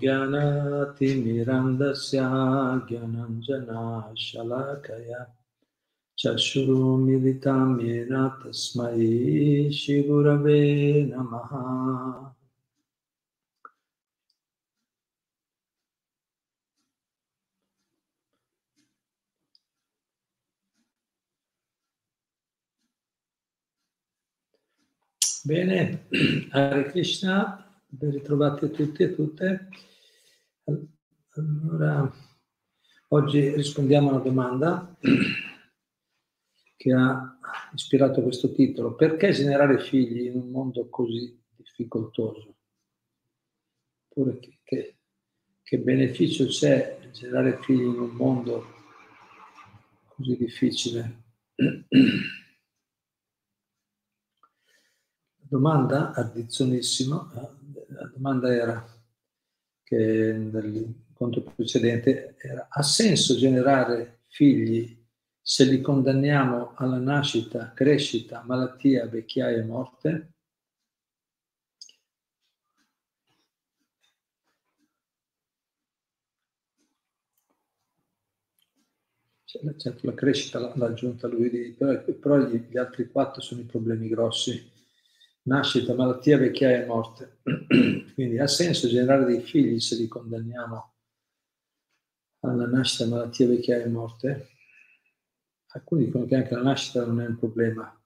ज्ञानातिमिरन्दस्य ज्ञानञ्जना शलाकया चक्षुरुमिलितां येन तस्मै श्रीगुरवे नमः Bene, Hare Krishna, ben ritrovati a tutti e a tutte. Allora, oggi rispondiamo a una domanda che ha ispirato questo titolo. Perché generare figli in un mondo così difficoltoso? Oppure che, che, che beneficio c'è generare figli in un mondo così difficile? domanda addizionissima, la domanda era che nell'incontro precedente era ha senso generare figli se li condanniamo alla nascita, crescita, malattia, vecchiaia e morte? Certo, la crescita l'ha aggiunta lui, però, gli altri quattro sono i problemi grossi nascita, malattia, vecchiaia e morte. Quindi ha senso generare dei figli se li condanniamo alla nascita, malattia, vecchiaia e morte? Alcuni dicono che anche la nascita non è un problema,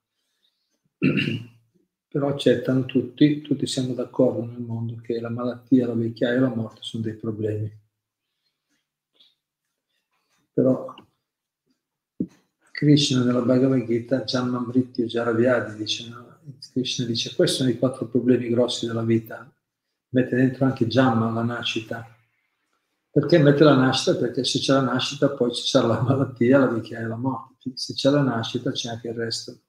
però accettano tutti, tutti siamo d'accordo nel mondo che la malattia, la vecchiaia e la morte sono dei problemi. Però Krishna nella Bhagavad Gita, Jammamritya Jaravyadi dice no? Krishna dice questi sono i quattro problemi grossi della vita, mette dentro anche Jamma, la nascita. Perché mette la nascita? Perché se c'è la nascita poi c'è la malattia, la vecchiaia e la morte. Se c'è la nascita c'è anche il resto.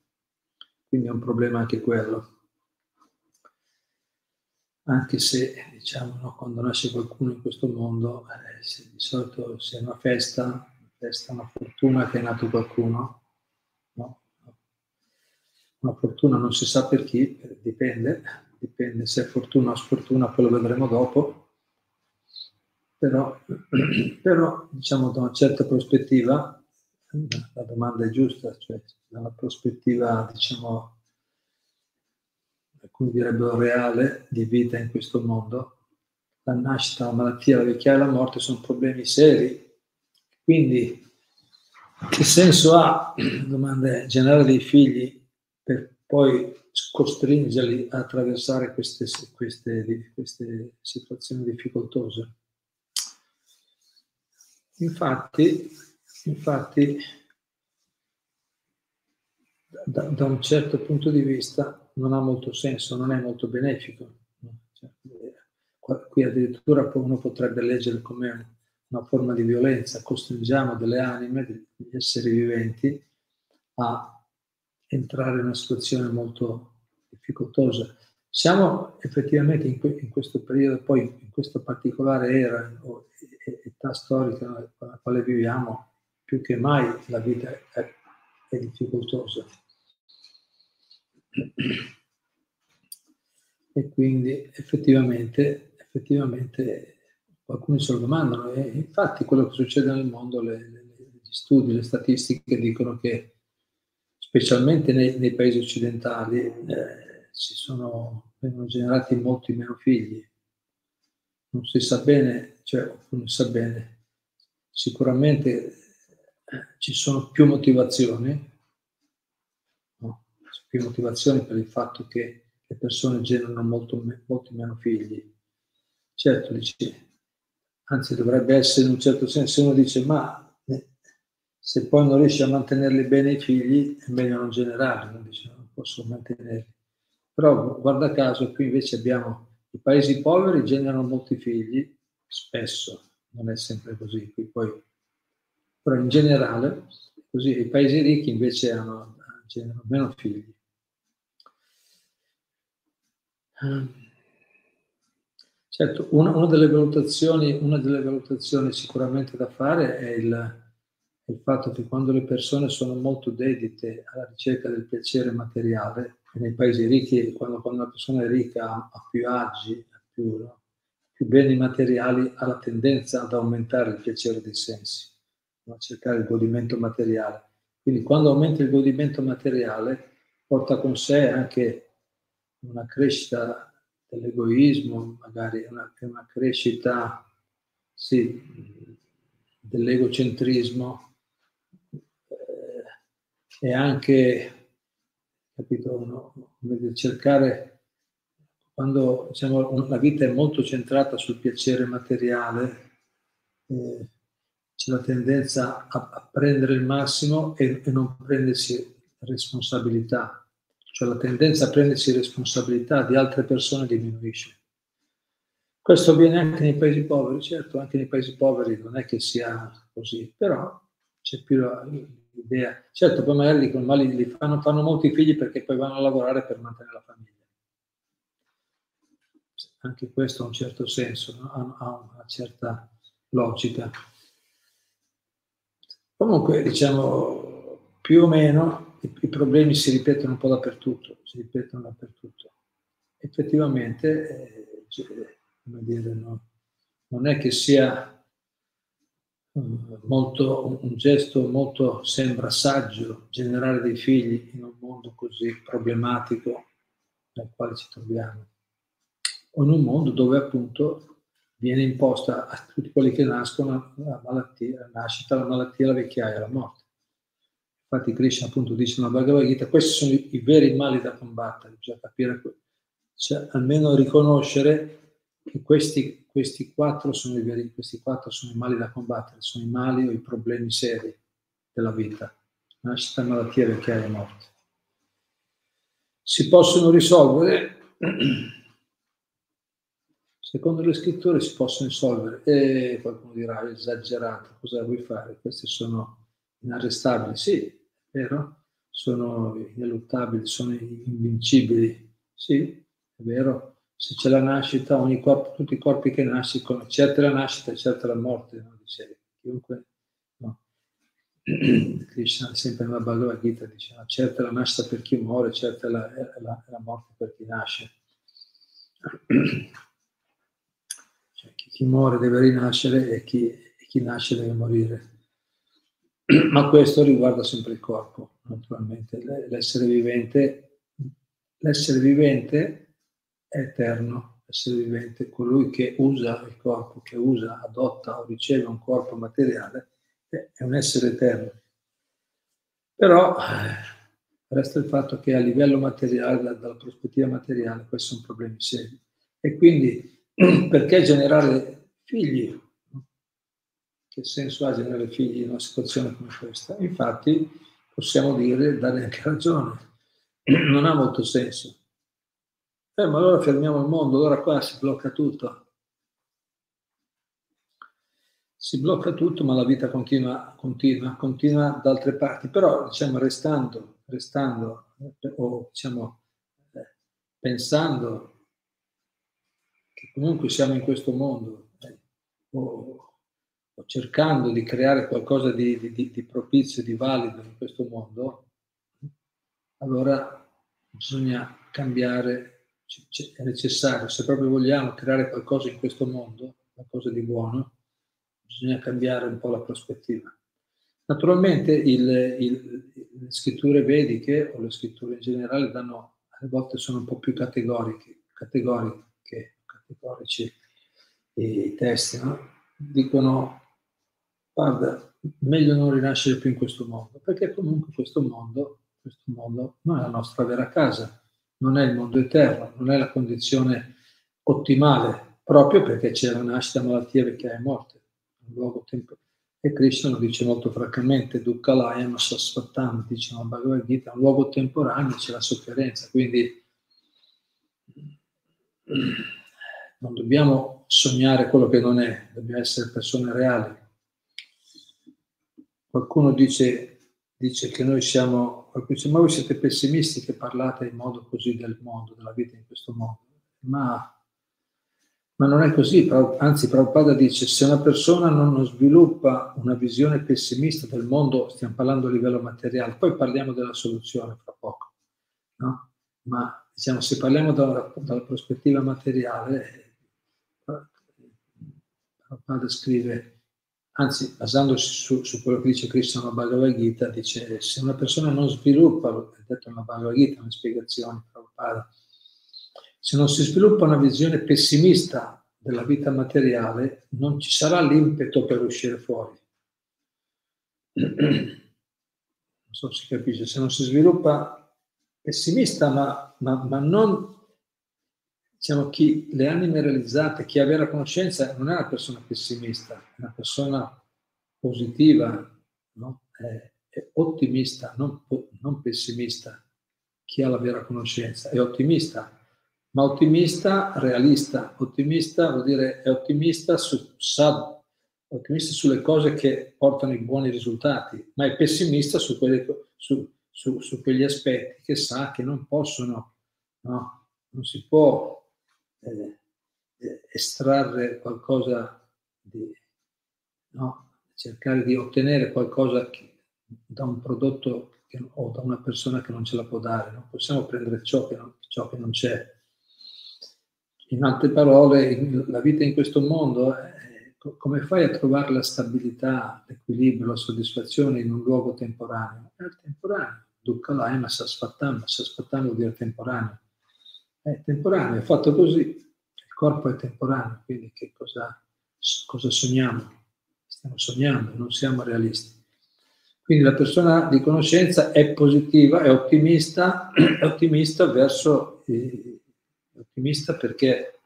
Quindi è un problema anche quello. Anche se, diciamo, no, quando nasce qualcuno in questo mondo, eh, se di solito sia una festa, una festa, una fortuna che è nato qualcuno, no? Una fortuna non si sa per chi, dipende, dipende se è fortuna o sfortuna, poi lo vedremo dopo. Però, però diciamo da una certa prospettiva, la domanda è giusta, cioè dalla prospettiva, diciamo, alcuni direbbero reale, di vita in questo mondo, la nascita, la malattia, la vecchiaia e la morte sono problemi seri. Quindi, che senso ha, domanda è, generare dei figli per poi costringerli a attraversare queste, queste, queste situazioni difficoltose. Infatti, infatti da, da, un certo punto di vista non ha molto senso, non è molto benefico. Cioè, qui addirittura uno potrebbe leggere come una forma di violenza, costringiamo delle anime, degli esseri viventi, a entrare in una situazione molto difficoltosa. Siamo effettivamente in, que- in questo periodo, poi in questa particolare era o età storica con la quale viviamo, più che mai la vita è, è difficoltosa. E quindi effettivamente, effettivamente qualcuno se lo domandano. E infatti quello che succede nel mondo, le, le, gli studi, le statistiche dicono che specialmente nei, nei paesi occidentali, eh, si sono, vengono generati molti meno figli. Non si sa bene, cioè non si sa bene, sicuramente eh, ci sono più motivazioni, no? più motivazioni per il fatto che le persone generano molto, molti meno figli. Certo, dice, anzi dovrebbe essere in un certo senso, se uno dice ma se poi non riesci a mantenerli bene i figli, è meglio non generarli, non, dice, non posso mantenerli. Però guarda caso, qui invece abbiamo i paesi poveri generano molti figli, spesso, non è sempre così, qui poi, però in generale, così i paesi ricchi invece hanno, generano meno figli. Certo, una, una, delle una delle valutazioni sicuramente da fare è il, il fatto che quando le persone sono molto dedite alla ricerca del piacere materiale, nei paesi ricchi, quando, quando una persona è ricca ha, più agi, ha più, no? più beni materiali ha la tendenza ad aumentare il piacere dei sensi, a cercare il godimento materiale. Quindi quando aumenta il godimento materiale porta con sé anche una crescita dell'egoismo, magari una, una crescita sì, dell'egocentrismo e anche capito, no? cercare quando diciamo, la vita è molto centrata sul piacere materiale, eh, c'è la tendenza a, a, prendere il massimo e, e, non prendersi responsabilità, cioè la tendenza a prendersi responsabilità di altre persone diminuisce. Questo avviene anche nei paesi poveri, certo, anche nei paesi poveri non è che sia così, però c'è più l'idea. Certo, poi magari dicono, ma li, fanno, fanno molti figli perché poi vanno a lavorare per mantenere la famiglia anche questo ha un certo senso, no? ha, una certa logica. Comunque, diciamo, più o meno i, i, problemi si ripetono un po' dappertutto, si ripetono dappertutto. Effettivamente, eh, cioè, come dire, no? non è che sia molto, un gesto molto, sembra saggio, generare dei figli in un mondo così problematico nel quale ci troviamo o in un mondo dove appunto viene imposta a tutti quelli che nascono la malattia, la nascita, la malattia, la vecchiaia, la morte. Infatti Krishna appunto dice nella Bhagavad Gita, questi sono i, i veri mali da combattere, bisogna capire, cioè, almeno riconoscere questi, questi, quattro sono i veri, questi quattro sono i mali da combattere, sono i mali o i problemi seri della vita, nascita, malattia, vecchiaia e morte. Si possono risolvere Secondo le scritture si possono risolvere. E qualcuno dirà, esagerato, cosa vuoi fare? Queste sono inarrestabili. Sì, è vero? Sono ineluttabili, sono invincibili. Sì, è vero. Se c'è la nascita, ogni corpo, tutti i corpi che nascono, certa la nascita e certa la morte. No? Dice, chiunque, no. Krishna sempre nella Bhagavad Gita dice, no, certa la nascita per chi muore, certa la, la, la morte per chi nasce. chi muore deve rinascere e chi, e chi nasce deve morire. Ma questo riguarda sempre il corpo, naturalmente. L'essere vivente, l'essere vivente eterno, l'essere vivente, colui che usa il corpo, che usa, adotta o riceve un corpo materiale, è un essere eterno. Però eh, resta il fatto che a livello materiale, dalla prospettiva materiale, questi sono problemi seri. E quindi perché generare figli? Che senso ha generare figli in una situazione come questa? Infatti possiamo dire, dare anche ragione, non ha molto senso. Eh, ma allora fermiamo il mondo, allora qua si blocca tutto. Si blocca tutto, ma la vita continua, continua, continua da altre parti. Però, diciamo, restando, restando eh, o diciamo, eh, pensando che comunque siamo in questo mondo eh, o, o, cercando di creare qualcosa di, di, di propizio, di valido in questo mondo, allora bisogna cambiare, è necessario, se proprio vogliamo creare qualcosa in questo mondo, qualcosa di buono, bisogna cambiare un po' la prospettiva. Naturalmente il, il, le scritture vediche o le scritture in generale danno, a volte sono un po' più categoriche, categoriche categorici i testi, no? dicono guarda, meglio non rinascere più in questo mondo, perché comunque questo mondo, questo mondo non è la nostra vera casa, non è il mondo eterno, non è la condizione ottimale, proprio perché c'è la nascita, malattia, vecchiaia e morte. E Krishna lo dice molto francamente, Dukkha Layam Sasvattam, dice nella Bhagavad Gita, un luogo temporaneo c'è la sofferenza, quindi non dobbiamo sognare quello che non è, dobbiamo essere persone reali. Qualcuno dice, dice che noi siamo, qualcuno dice, ma voi siete pessimisti che parlate in modo così del mondo, della vita in questo mondo. Ma, ma non è così, anzi Prabhupada dice, se una persona non sviluppa una visione pessimista del mondo, stiamo parlando a livello materiale, poi parliamo della soluzione fra poco, no? ma diciamo, se parliamo dalla, dalla prospettiva materiale, Prabhupada scrive, anzi basandosi su, su, quello che dice Krishna Bhagavad Gita, dice se una persona non sviluppa, ha detto una Bhagavad Gita, una spiegazione, Prabhupada, se non si sviluppa una visione pessimista della vita materiale, non ci sarà l'impeto per uscire fuori. Non so se si capisce, se non si sviluppa pessimista, ma, ma, ma non diciamo, chi, le anime realizzate, chi ha vera conoscenza, non è una persona pessimista, è una persona positiva, no? è, è, ottimista, non, non, pessimista. Chi ha la vera conoscenza è ottimista, ma ottimista realista. Ottimista vuol dire è ottimista, su, sa, ottimista sulle cose che portano i buoni risultati, ma è pessimista su, quelle, su, su quegli aspetti che sa che non possono, no? non si può eh, eh, estrarre qualcosa di, no? cercare di ottenere qualcosa che, da un prodotto che, o da una persona che non ce la può dare, non possiamo prendere ciò che non, ciò che non c'è. In altre parole, la vita in questo mondo, è, come fai a trovare la stabilità, l'equilibrio, la soddisfazione in un luogo temporaneo? È temporaneo. Dukkha Laima Sasfattam, Sasfattam vuol dire temporaneo è temporaneo, è fatto così, il corpo è temporaneo, quindi che cosa, cosa sogniamo? Stiamo sognando, non siamo realisti. Quindi la persona di conoscenza è positiva, è ottimista, è ottimista verso, eh, ottimista perché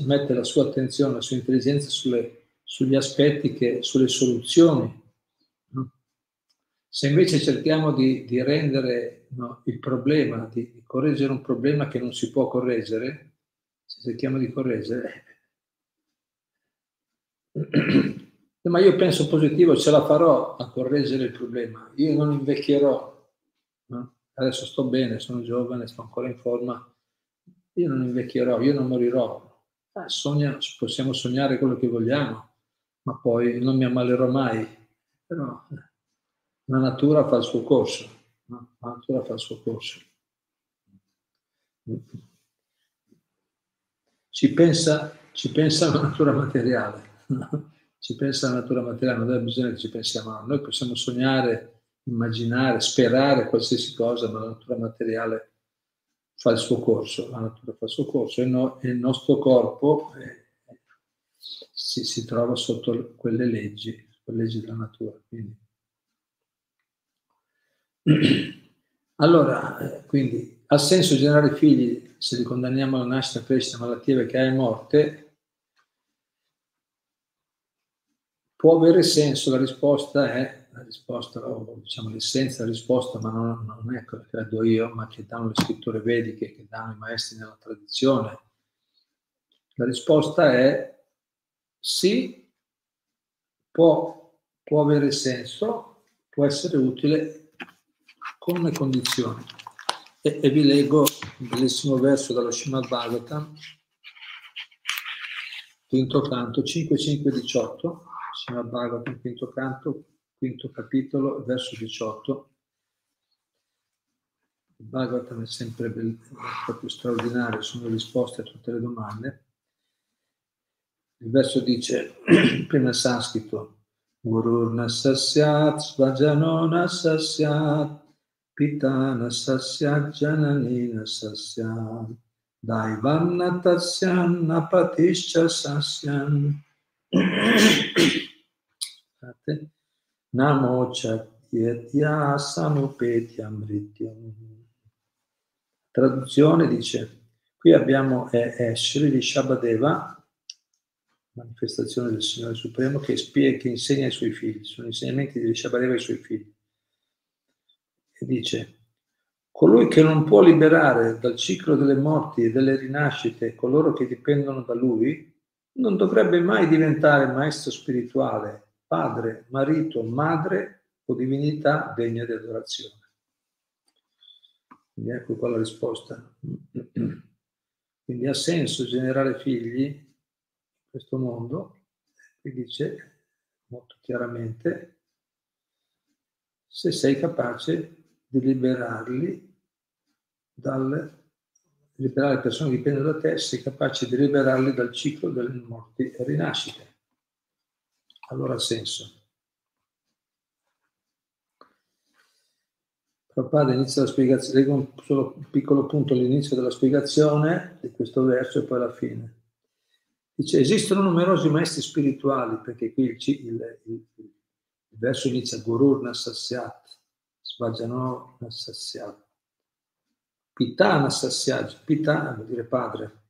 mette la sua attenzione, la sua intelligenza sulle, sugli aspetti, che, sulle soluzioni. Se invece cerchiamo di, di rendere no, il problema, di, di, correggere un problema che non si può correggere, se cerchiamo di correggere, ma io penso positivo, ce la farò a correggere il problema, io non invecchierò, no? adesso sto bene, sono giovane, sto ancora in forma, io non invecchierò, io non morirò. Eh, sogna, possiamo sognare quello che vogliamo, ma poi non mi ammalerò mai. Però la natura fa il suo corso. No? La natura fa il suo corso. Ci pensa, ci pensa la natura materiale, no? ci pensa la natura materiale, non è bisogno che ci pensiamo, noi possiamo sognare, immaginare, sperare qualsiasi cosa, ma la natura materiale fa il suo corso, la natura fa il suo corso e, no, e il nostro corpo eh, si, si, trova sotto quelle leggi, quelle leggi della natura. Quindi allora, quindi, ha senso generare figli se li condanniamo alla nascita, crescita, malattia, vecchiaia e morte? Può avere senso, la risposta è, la risposta, diciamo l'essenza della risposta, ma non, non è quello che credo io, ma che danno le scritture vediche, che danno i maestri nella tradizione. La risposta è sì, può, può avere senso, può essere utile una condizione. E, e, vi leggo un bellissimo verso dallo Srimad Bhagavatam, quinto canto, 5.5.18, Srimad Bhagavatam, quinto canto, quinto capitolo, verso 18. Il Bhagavatam è sempre bello, proprio straordinario, sono risposte a tutte le domande. Il verso dice, prima il sanscrito, Gururna sasyat svajanona sasyat pitana sasya jananina sasya daivanna tasyan napatischa sasyan namo chatyatya samupetya mrityam traduzione dice qui abbiamo è, è Sri Shabadeva manifestazione del Signore Supremo che spiega, che insegna ai suoi figli, sono insegnamenti di Shabadeva ai suoi figli e dice colui che non può liberare dal ciclo delle morti e delle rinascite coloro che dipendono da lui, non dovrebbe mai diventare maestro spirituale, padre, marito, madre o divinità degna di adorazione. Quindi ecco qua la risposta. Quindi ha senso generare figli in questo mondo? Qui dice molto chiaramente, se sei capace di liberarli dal liberare le persone che dipendono da te, sei capace di liberarli dal ciclo delle morti e rinascite. allora ha senso. Prabhupada inizia la spiegazione, leggo un solo piccolo punto all'inizio della spiegazione di questo verso e poi alla fine. Dice, esistono numerosi maestri spirituali, perché qui il, il, il, verso inizia Gurur Nasasyat, Svajano Nasasyat, Pita Nasasyat, Pita vuol dire padre,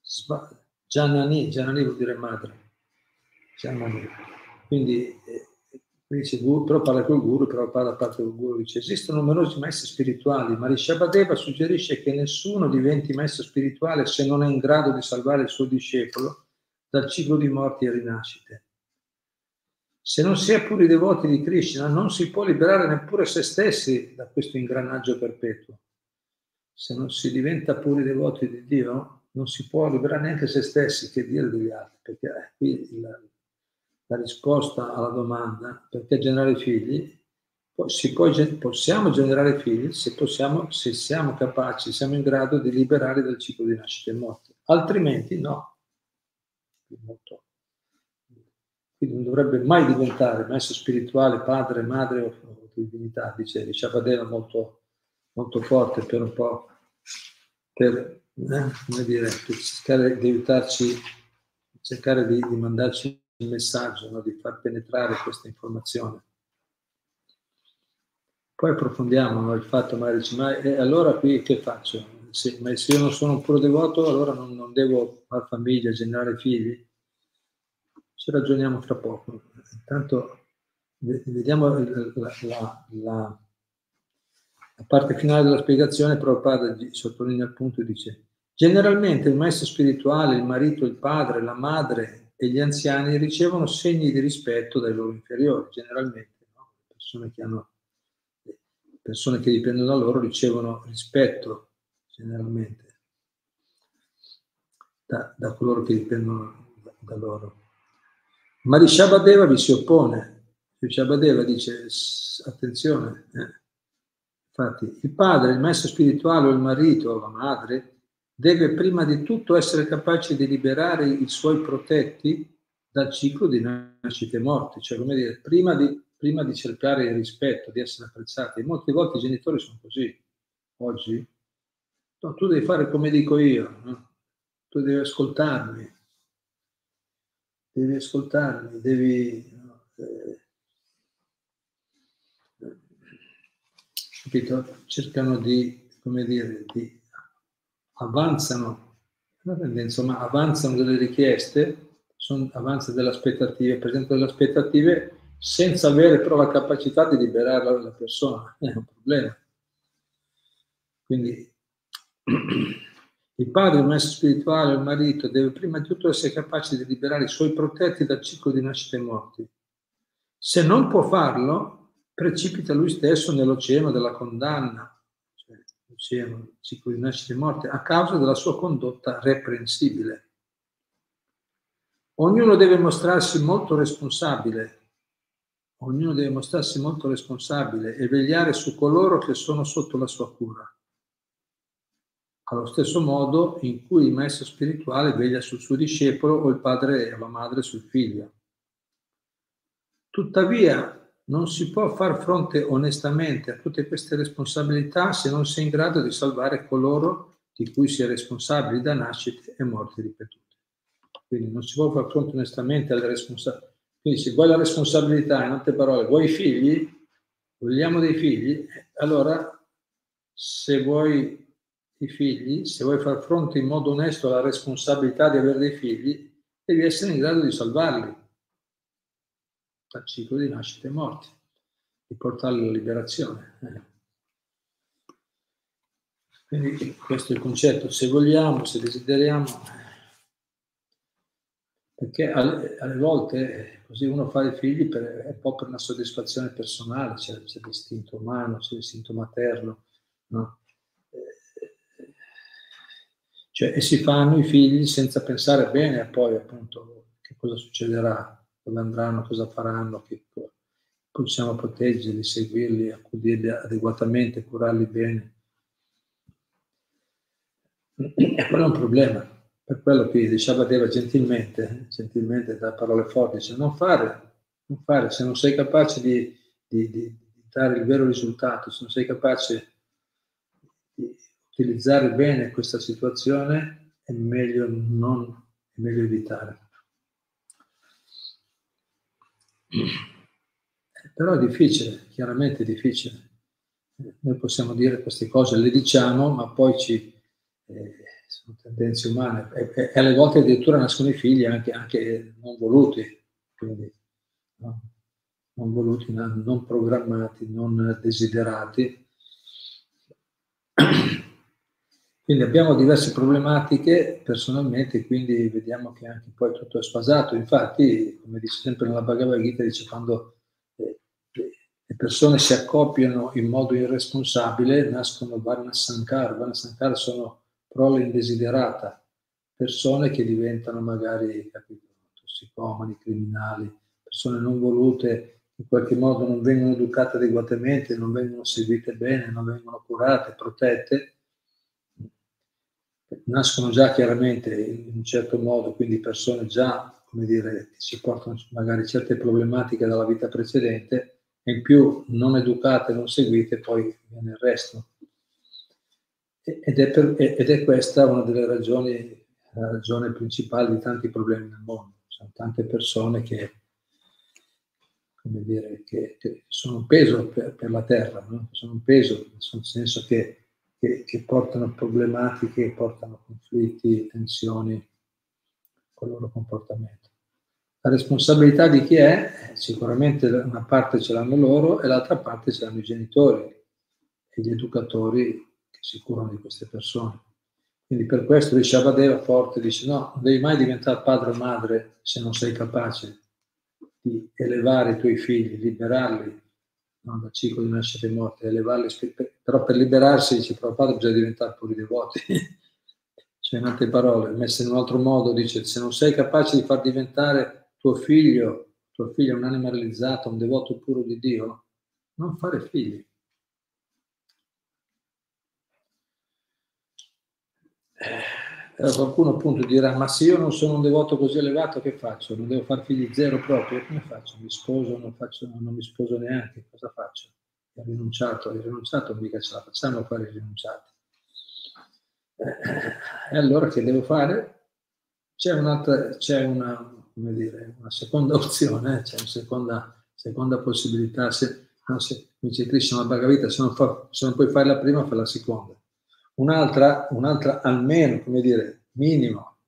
Sva, Janani vuol dire madre, Janani. Quindi eh, dice, però parla col guru, però parla parte del guru, dice esistono numerosi maestri spirituali, ma Rishabhadeva suggerisce che nessuno diventi maestro spirituale se non è in grado di salvare il suo discepolo dal ciclo di morti e rinascite. Se non si è puri devoti di Krishna, non si può liberare neppure se stessi da questo ingranaggio perpetuo. Se non si diventa puri devoti di Dio, non si può liberare neanche se stessi, che dire degli altri, perché eh, qui la, la risposta alla domanda perché generare figli, può, possiamo generare figli se, possiamo, se siamo capaci, siamo in grado di liberare dal ciclo di nascita e morte, altrimenti no. Quindi non dovrebbe mai diventare maestro spirituale, padre, madre o, divinità, dice Rishabhadeva molto, molto forte per un po' per, eh, come dire, per cercare di aiutarci, cercare di, di mandarci il messaggio, no? di far penetrare questa informazione. Poi approfondiamo no? il fatto, magari dici, ma eh, allora qui che faccio? Se, ma se io non sono un puro devoto, allora non, non devo fare famiglia, generare figli? Ci ragioniamo tra poco. Intanto vediamo la, la, la, la parte finale della spiegazione, Prabhupada sottolinea il punto e dice Generalmente il maestro spirituale, il marito, il padre, la madre, e gli anziani ricevono segni di rispetto dai loro inferiori, generalmente, no? persone, che hanno, persone che dipendono da loro ricevono rispetto, generalmente, da, da coloro che dipendono da, da loro. Ma Rishabhadeva vi si oppone. Rishabhadeva dice, attenzione, eh. infatti il padre, il maestro spirituale o il marito o la madre deve prima di tutto essere capace di liberare i suoi protetti dal ciclo di nascite e morti, cioè come dire, prima di, prima di cercare il rispetto, di essere apprezzati. Molte volte i genitori sono così, oggi. No, tu devi fare come dico io, no? tu devi ascoltarmi, devi ascoltarmi, devi... Eh, capito? Cercano di, come dire, di avanzano, insomma, avanzano delle richieste, sono, avanzano delle aspettative, presentano delle aspettative senza avere però la capacità di liberare la persona, è un problema. Quindi il padre, il maestro spirituale, il marito deve prima di tutto essere capace di liberare i suoi protetti dal ciclo di nascite e morti. Se non può farlo, precipita lui stesso nell'oceano della condanna, l'oceano, ciclo di nascita e morte, a causa della sua condotta reprensibile. Ognuno deve mostrarsi molto responsabile, ognuno deve mostrarsi molto responsabile e vegliare su coloro che sono sotto la sua cura. Allo stesso modo in cui il maestro spirituale veglia sul suo discepolo o il padre e la madre sul figlio. Tuttavia, non si può far fronte onestamente a tutte queste responsabilità se non si è in grado di salvare coloro di cui si è responsabili da nascite e morti ripetute. Quindi non si può far fronte onestamente alle responsabilità. Quindi se vuoi la responsabilità, in altre parole, vuoi figli, vogliamo dei figli, allora se vuoi i figli, se vuoi far fronte in modo onesto alla responsabilità di avere dei figli, devi essere in grado di salvarli dal ciclo di nascita e morte, di portarli alla liberazione. Eh. Quindi questo è il concetto, se vogliamo, se desideriamo, perché alle, alle volte così uno fa dei figli per, è un po' per una soddisfazione personale, c'è, c'è l'istinto umano, c'è l'istinto materno, no? Cioè, e si fanno i figli senza pensare bene a poi appunto che cosa succederà dove andranno, cosa faranno, che possiamo proteggerli, seguirli, accudirli adeguatamente, curarli bene. E quello è un problema. per quello che diceva Deva gentilmente, gentilmente da parole forti, dice non fare, non fare, se non sei capace di, di, di dare il vero risultato, se non sei capace di utilizzare bene questa situazione, è meglio, non, è meglio evitare. Però è difficile, chiaramente è difficile. Noi possiamo dire queste cose, le diciamo, ma poi ci, eh, sono tendenze umane e, e, e, alle volte addirittura nascono i figli anche, anche non voluti, quindi no? non voluti, non programmati, non desiderati. Quindi abbiamo diverse problematiche personalmente, quindi vediamo che anche poi tutto è sfasato. Infatti, come dice sempre nella Bhagavad Gita, dice quando eh, le persone si accoppiano in modo irresponsabile, nascono Varna Sankar. Varna Sankar sono prole indesiderata, persone che diventano magari capito, tossicomani, criminali, persone non volute, in qualche modo non vengono educate adeguatamente, non vengono seguite bene, non vengono curate, protette nascono già chiaramente in un certo modo, quindi persone già, come dire, che si portano magari certe problematiche dalla vita precedente, e in più non educate, non seguite, poi viene il resto. Ed è, per, ed è questa una delle ragioni, la ragione principale di tanti problemi nel mondo. Sono tante persone che, come dire, che, che sono un peso per, per la terra, no? sono un peso, nel senso che che, che portano problematiche, portano conflitti, tensioni con il loro comportamento. La responsabilità di chi è? Sicuramente una parte ce l'hanno loro e l'altra parte ce l'hanno i genitori e gli educatori che si curano di queste persone. Quindi per questo Rishabhadeva forte dice no, non devi mai diventare padre o madre se non sei capace di elevare i tuoi figli, liberarli no, dal ciclo di nascita e morte, elevarli, però per liberarsi, dice Prabhupada, bisogna diventare puri devoti. cioè, in altre parole, messe in un altro modo, dice, se non sei capace di far diventare tuo figlio, tuo figlio un'anima realizzata, un devoto puro di Dio, non fare figli. Eh allora qualcuno appunto dirà, ma se io non sono un devoto così elevato, che faccio? Non devo fare figli zero proprio? Come faccio? Mi sposo, non, non mi sposo neanche, cosa faccio? Ho rinunciato, hai rinunciato, mica ce la facciamo a fare rinunciati. Eh, e allora che devo fare? C'è, un'altra, c'è una, dire, una seconda opzione, c'è una seconda, seconda possibilità. Se, no, se, mi dice Krishna, ma Bhagavita, se non, se non puoi fare la prima, fai la seconda un'altra, un'altra almeno, come dire, minimo,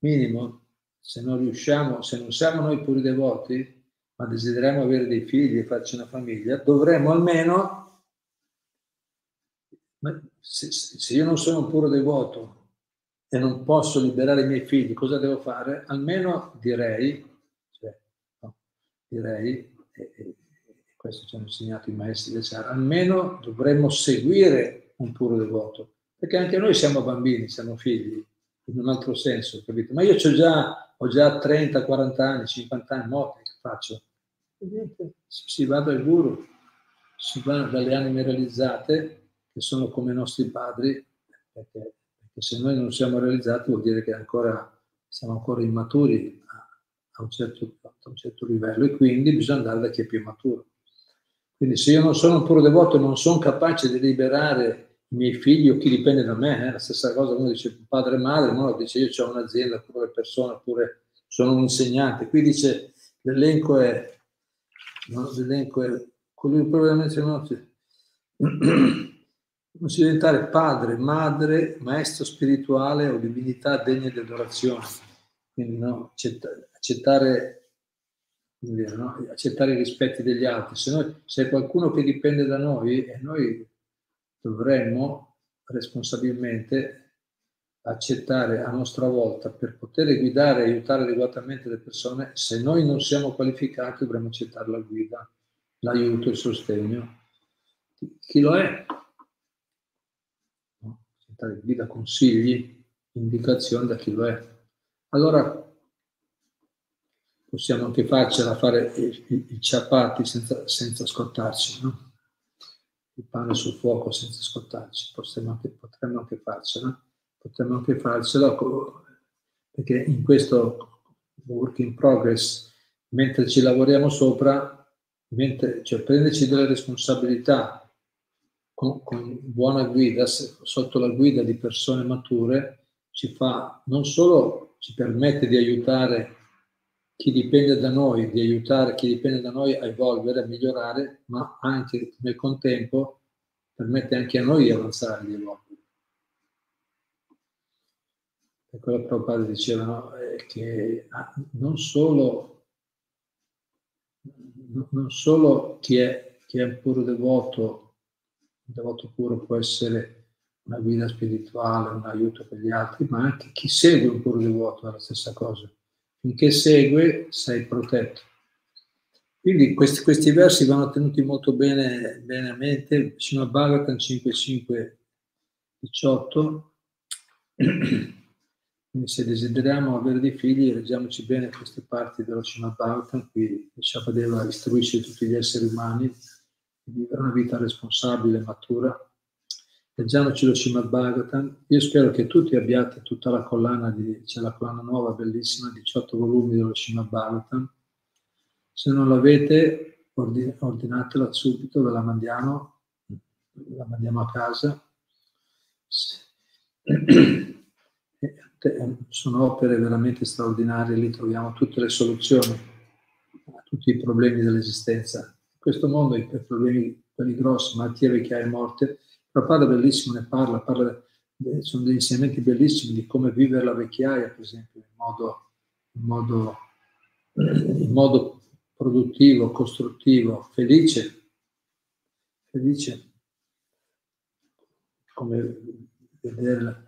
minimo, se non riusciamo, se non siamo noi puri devoti, ma desideriamo avere dei figli e farci una famiglia, dovremmo almeno, se, se io non sono un puro devoto e non posso liberare i miei figli, cosa devo fare? Almeno direi, cioè, no, direi, e, questo ci hanno insegnato i maestri del Sara, almeno dovremmo seguire un puro devoto, perché anche noi siamo bambini, siamo figli, in un altro senso, capito? Ma io ho già, ho già 30, 40 anni, 50 anni, morti, che faccio? Si va dal guru, si va dalle anime realizzate, che sono come i nostri padri, perché, perché se noi non siamo realizzati vuol dire che ancora, siamo ancora immaturi a, a, un certo, a un certo livello e quindi bisogna andare da chi è più maturo. Quindi se io non sono un puro devoto, non sono capace di liberare i miei figli o chi dipende da me, eh, la stessa cosa uno dice padre e madre, uno dice io ho un'azienda, oppure persone, oppure sono un insegnante. Qui dice l'elenco è, no, l'elenco è colui probabilmente non non si diventare padre, madre, maestro spirituale o divinità degna di adorazione. Quindi no, accettare dire, no? accettare i rispetti degli altri. Se, noi, se è qualcuno che dipende da noi, e noi dovremmo responsabilmente accettare a nostra volta per poter guidare e aiutare adeguatamente le persone, se noi non siamo qualificati dovremmo accettare la guida, l'aiuto, il sostegno. Chi lo è? Accettare guida, consigli, indicazioni da chi lo è. Allora possiamo anche farcela fare i, i, i ciapati senza, senza scottarci, no? il pane sul fuoco senza scottarci, potremmo anche, potremmo anche farcela. potremmo anche farcela perché in questo work in progress, mentre ci lavoriamo sopra, mentre, cioè prenderci delle responsabilità con, con buona guida, sotto la guida di persone mature, ci fa non solo ci permette di aiutare chi dipende da noi, di aiutare chi dipende da noi a evolvere, a migliorare, ma anche nel contempo permette anche a noi di avanzare, di evolvere. E quello che Prabhupada diceva, no? che ah, non solo, non solo chi, è, chi è un puro devoto, un devoto puro può essere una guida spirituale, un aiuto per gli altri, ma anche chi segue un puro devoto è la stessa cosa. Finché segue sei protetto. Quindi questi, questi versi vanno tenuti molto bene, bene a mente. Srimad Bhagavatam 5.5, 18. Quindi se desideriamo avere dei figli, leggiamoci bene queste parti dello Srimad Bhagavatam, qui Shabadeva istruisce tutti gli esseri umani a vivere una vita responsabile, matura, leggiamoci lo Srimad Bhagavatam. Io spero che tutti abbiate tutta la collana, di, c'è la collana nuova, bellissima, 18 volumi dello Srimad Bhagavatam. Se non l'avete, ordinatela subito, ve la mandiamo, la mandiamo a casa. Sono opere veramente straordinarie, lì troviamo tutte le soluzioni a tutti i problemi dell'esistenza. In questo mondo i problemi, quelli grossi, malattie, vecchiaia e morte, Prabhupada bellissimo ne parla, parla, sono degli insegnamenti bellissimi di come vivere la vecchiaia, per esempio, in modo, in modo, in modo produttivo, costruttivo, felice, felice, come vedere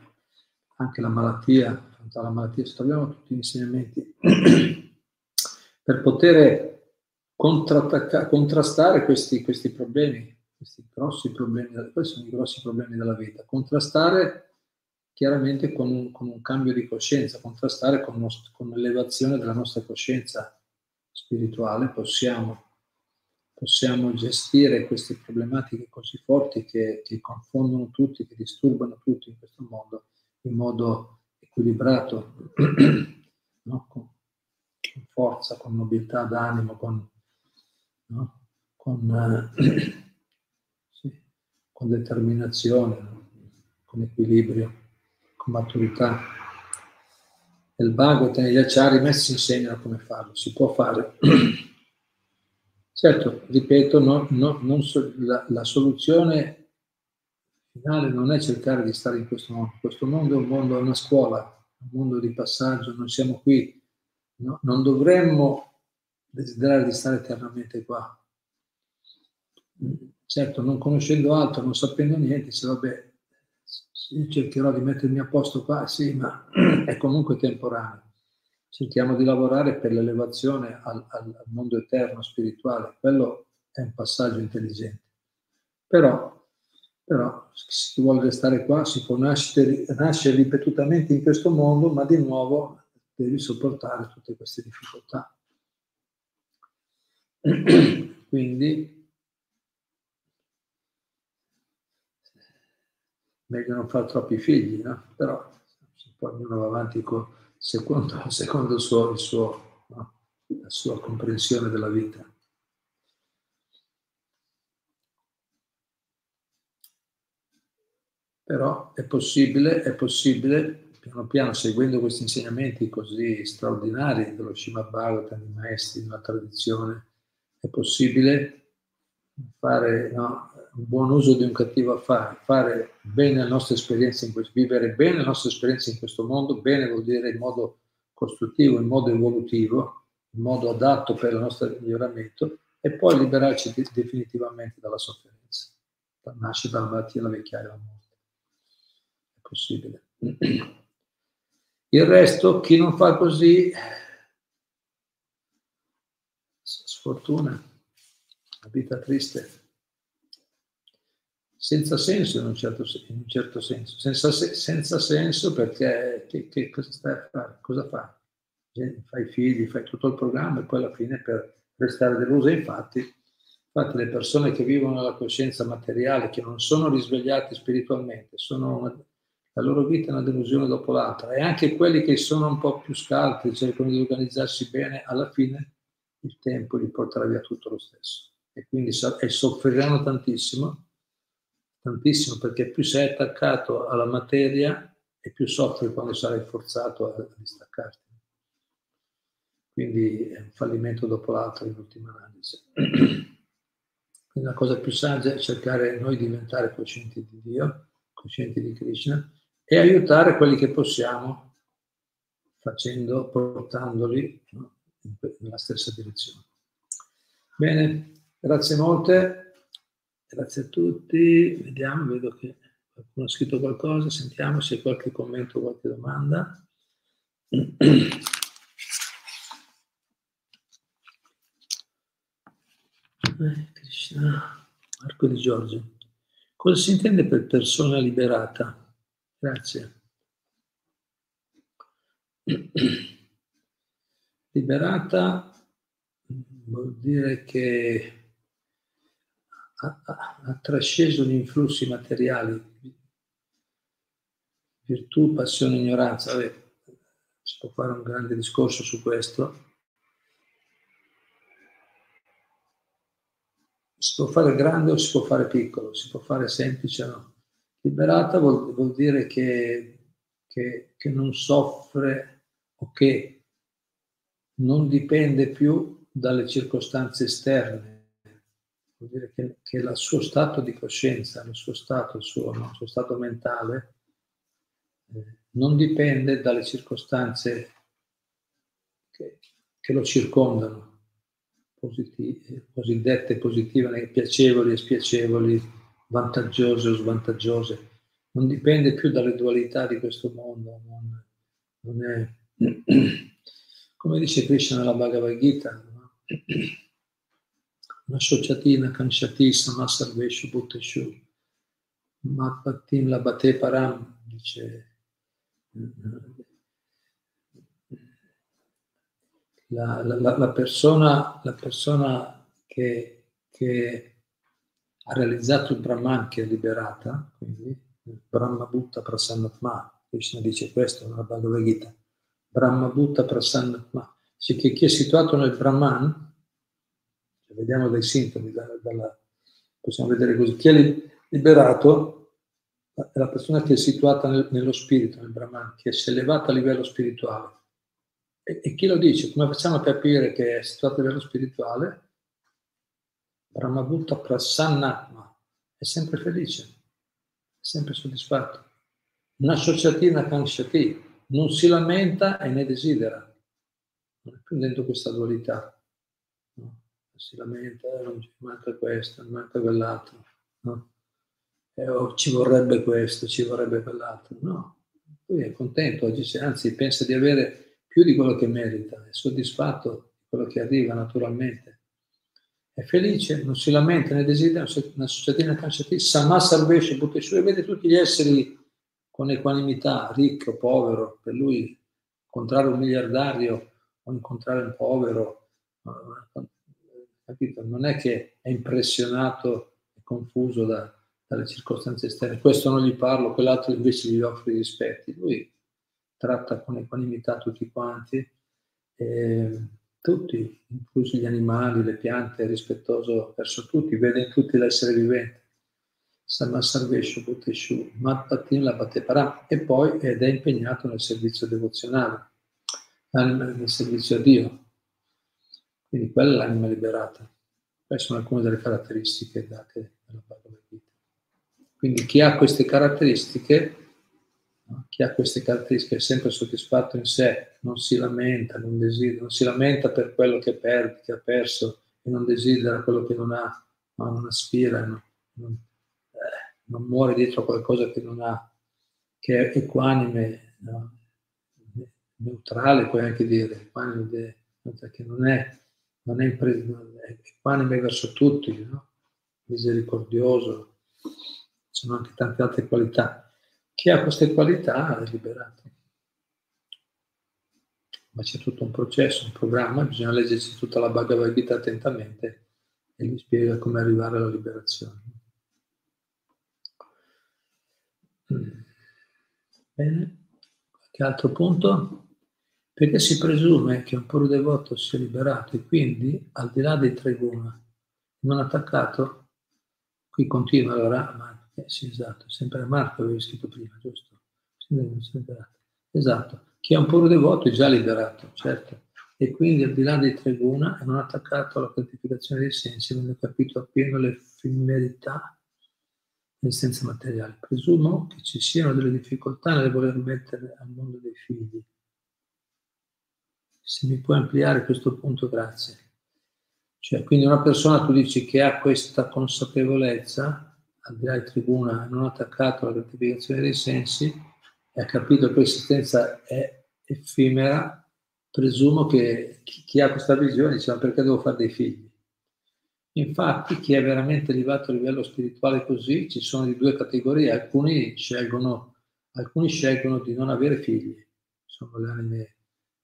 anche la malattia, affrontare la malattia, troviamo tutti gli insegnamenti per poter contrastare questi, questi problemi questi grossi problemi, questi sono i grossi problemi della vita. Contrastare chiaramente con un, con un cambio di coscienza, contrastare con, uno, con l'elevazione della nostra coscienza spirituale, possiamo, possiamo gestire queste problematiche così forti che, che confondono tutti, che disturbano tutti in questo mondo in modo equilibrato, no? con, con, forza, con nobiltà d'animo, con, no? con eh, con determinazione, con equilibrio, con maturità. il Bhagavatam e gli acciari messi insegnano come farlo, si può fare. certo, ripeto, no, no, so, la, la, soluzione finale non è cercare di stare in questo mondo. Questo mondo è un mondo, è una scuola, un mondo di passaggio, non siamo qui. No, non dovremmo desiderare di stare eternamente qua Certo, non conoscendo altro, non sapendo niente, se vabbè, cercherò di mettermi a posto qua, sì, ma è comunque temporaneo. Cerchiamo di lavorare per l'elevazione al, al, al mondo eterno, spirituale, quello è un passaggio intelligente. Però, però se si vuole restare qua, si può nascere, nascere ripetutamente in questo mondo, ma di nuovo devi sopportare tutte queste difficoltà. Quindi meglio non fare troppi figli, no? però poi ognuno va avanti con, secondo, secondo il suo, il suo, no? la sua comprensione della vita. Però è possibile, è possibile, piano piano, seguendo questi insegnamenti così straordinari dello Srimad Bhagavatam, di maestri, di una tradizione, è possibile fare no, buon uso di un cattivo affare, fare bene la nostra esperienza in questo, vivere bene la nostra esperienza in questo mondo, bene vuol dire in modo costruttivo, in modo evolutivo, in modo adatto per il nostro miglioramento e poi liberarci de- definitivamente dalla sofferenza, dal nascere dalla malattia, la vecchiaia e la morte. È possibile. Il resto, chi non fa così, sfortuna, una vita triste senza senso in un certo, in un certo senso, senza, senza, senso perché che, che cosa stai a fare? Cosa fai? Fai figli, fai tutto il programma e poi alla fine per restare deluso. Infatti, infatti le persone che vivono la coscienza materiale, che non sono risvegliate spiritualmente, una, La loro vita è una delusione dopo l'altra e anche quelli che sono un po' più scalti, cercano di organizzarsi bene, alla fine il tempo li porterà via tutto lo stesso. E quindi e soffriranno tantissimo, tantissimo perché più sei attaccato alla materia e più soffri quando sarai forzato a distaccarti. Quindi è un fallimento dopo l'altro in ultima analisi. Quindi la cosa più saggia è cercare noi di diventare coscienti di Dio, coscienti di Krishna e aiutare quelli che possiamo facendo, portandoli no, nella stessa direzione. Bene, grazie molte, grazie a tutti, vediamo, vedo che qualcuno ha scritto qualcosa, sentiamo se qualche commento, qualche domanda. Eh, Marco di Giorgio. Cosa si intende per persona liberata? Grazie. Liberata vuol dire che ha, ha, trasceso gli influssi materiali, virtù, passione, ignoranza. Vabbè, si può fare un grande discorso su questo, si può fare grande o si può fare piccolo, si può fare semplice o no. Liberata vuol, vuol dire che, che, che, non soffre o che non dipende più dalle circostanze esterne, vuol dire che, che il suo stato di coscienza, il suo stato, il suo, il suo stato mentale eh, non dipende dalle circostanze che, che lo circondano positivi, cosiddette positive, piacevoli e spiacevoli, vantaggiose o svantaggiose. Non dipende più dalle dualità di questo mondo, non, non è, come dice Krishna nella Bhagavad Gita, no? una sociatina kanshati samasarveshu bhutteshu mapatim labate param, dice la, la, la, persona, la persona che, che, ha realizzato il Brahman, che è liberata, quindi Brahma Bhutta Prasannatma, Krishna dice questo nella Bhagavad Gita, Brahma Bhutta Prasannatma, dice che chi è situato nel Brahman, cioè vediamo dai sintomi, dalla, dalla, possiamo vedere così, chi è liberato è la persona che è situata nel, nello spirito, nel Brahman, che si è elevata a livello spirituale e, e chi lo dice? Come facciamo a capire che è situato a livello spirituale? Brahmabhutta Prasannatma è sempre felice, è sempre soddisfatto. Una sociatina kanshati non si lamenta e ne desidera, non è più dentro questa dualità. Si lamenta, eh, manca questo, manca quell'altro. No? Eh, oh, ci vorrebbe questo, ci vorrebbe quell'altro. No, lui è contento, oggi, anzi pensa di avere più di quello che merita, è soddisfatto di quello che arriva naturalmente. È felice, non si lamenta né desidera una società canciati, sama salvesce, butte su e vede tutti gli esseri con equanimità, ricco, povero, per lui incontrare un miliardario o incontrare un povero, capito? Non è che è impressionato e confuso da, dalle circostanze esterne, questo non gli parlo, quell'altro invece gli offre i rispetti. Lui tratta con equanimità tutti quanti, eh, tutti, inclusi gli animali, le piante, è rispettoso verso tutti, vede in tutti l'essere vivente. Samasarveshu Bhuteshu Matpatin Labatepara e poi ed è impegnato nel servizio devozionale, nel servizio a Dio. Quindi quella è l'anima liberata. Queste sono alcune delle caratteristiche date dalla Bhagavad Gita. Quindi chi ha queste caratteristiche chi ha queste caratteristiche è sempre soddisfatto in sé, non si lamenta, non desidera, non si lamenta per quello che perde, che ha perso e non desidera quello che non ha, no, non aspira, no, non, eh, non, muore dietro a qualcosa che non ha, che è equanime, no, neutrale puoi anche dire, equanime, che non è, non è, impre, è equanime verso tutti, misericordioso, ci sono anche tante altre qualità. Chi ha queste qualità è liberato. Ma c'è tutto un processo, un programma, bisogna leggersi tutta la Bhagavad Gita attentamente e gli spiega come arrivare alla liberazione. Mm. Bene, qualche altro punto? Perché si presume che un puro devoto sia liberato e quindi, al di là dei tre guna, non attaccato, qui continua allora, ma, eh, sì, esatto, sempre Marco avevi scritto prima, giusto? Esatto, chi è un puro devoto è già liberato, certo, e quindi al di là dei tre guna è non attaccato alla gratificazione dei sensi, avendo capito appieno l'effemerità dell'esistenza materiale. Presumo che ci siano delle difficoltà nel voler mettere al mondo dei figli. Se mi puoi ampliare questo punto, grazie. Cioè, quindi una persona, tu dici, che ha questa consapevolezza, al di là di tribuna, non attaccato alla gratificazione dei sensi, e ha capito che l'esistenza è effimera, presumo che chi ha questa visione dice, ma perché devo fare dei figli? Infatti, chi è veramente arrivato a livello spirituale così, ci sono di due categorie, alcuni scelgono, alcuni scelgono di non avere figli, sono le anime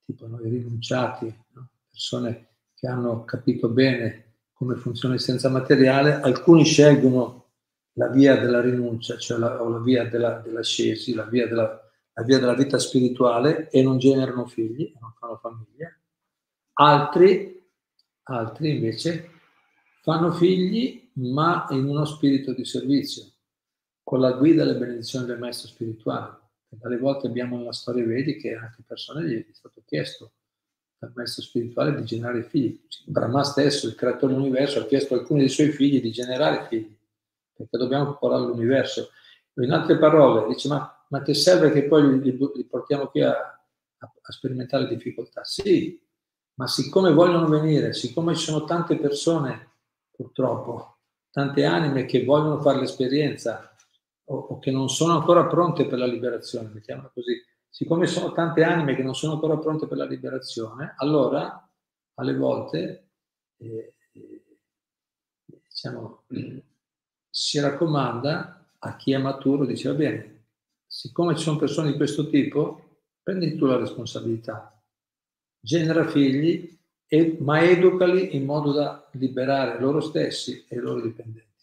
tipo noi rinunciati, no? persone che hanno capito bene come funziona l'essenza materiale, alcuni scelgono la via della rinuncia, cioè la, o la via della, della scesi, la via della, la via della vita spirituale e non generano figli, non fanno famiglia. Altri, altri invece fanno figli ma in uno spirito di servizio, con la guida e le benedizioni del maestro spirituale. Alle volte abbiamo nella storia vedi che anche persone gli è stato chiesto dal maestro spirituale di generare figli. Brahma stesso, il creatore dell'universo, ha chiesto a alcuni dei suoi figli di generare figli, perché dobbiamo popolare l'universo. In altre parole, dice, ma, ma che serve che poi li, li portiamo qui a, a, a sperimentare difficoltà? Sì, ma siccome vogliono venire, siccome ci sono tante persone, purtroppo, tante anime che vogliono fare l'esperienza o, o che non sono ancora pronte per la liberazione, mettiamola così, siccome sono tante anime che non sono ancora pronte per la liberazione, allora alle volte eh, eh, diciamo, si raccomanda a chi è maturo, dice va bene, siccome ci sono persone di questo tipo, prendi tu la responsabilità, genera figli, e, ma educali in modo da liberare loro stessi e i loro dipendenti.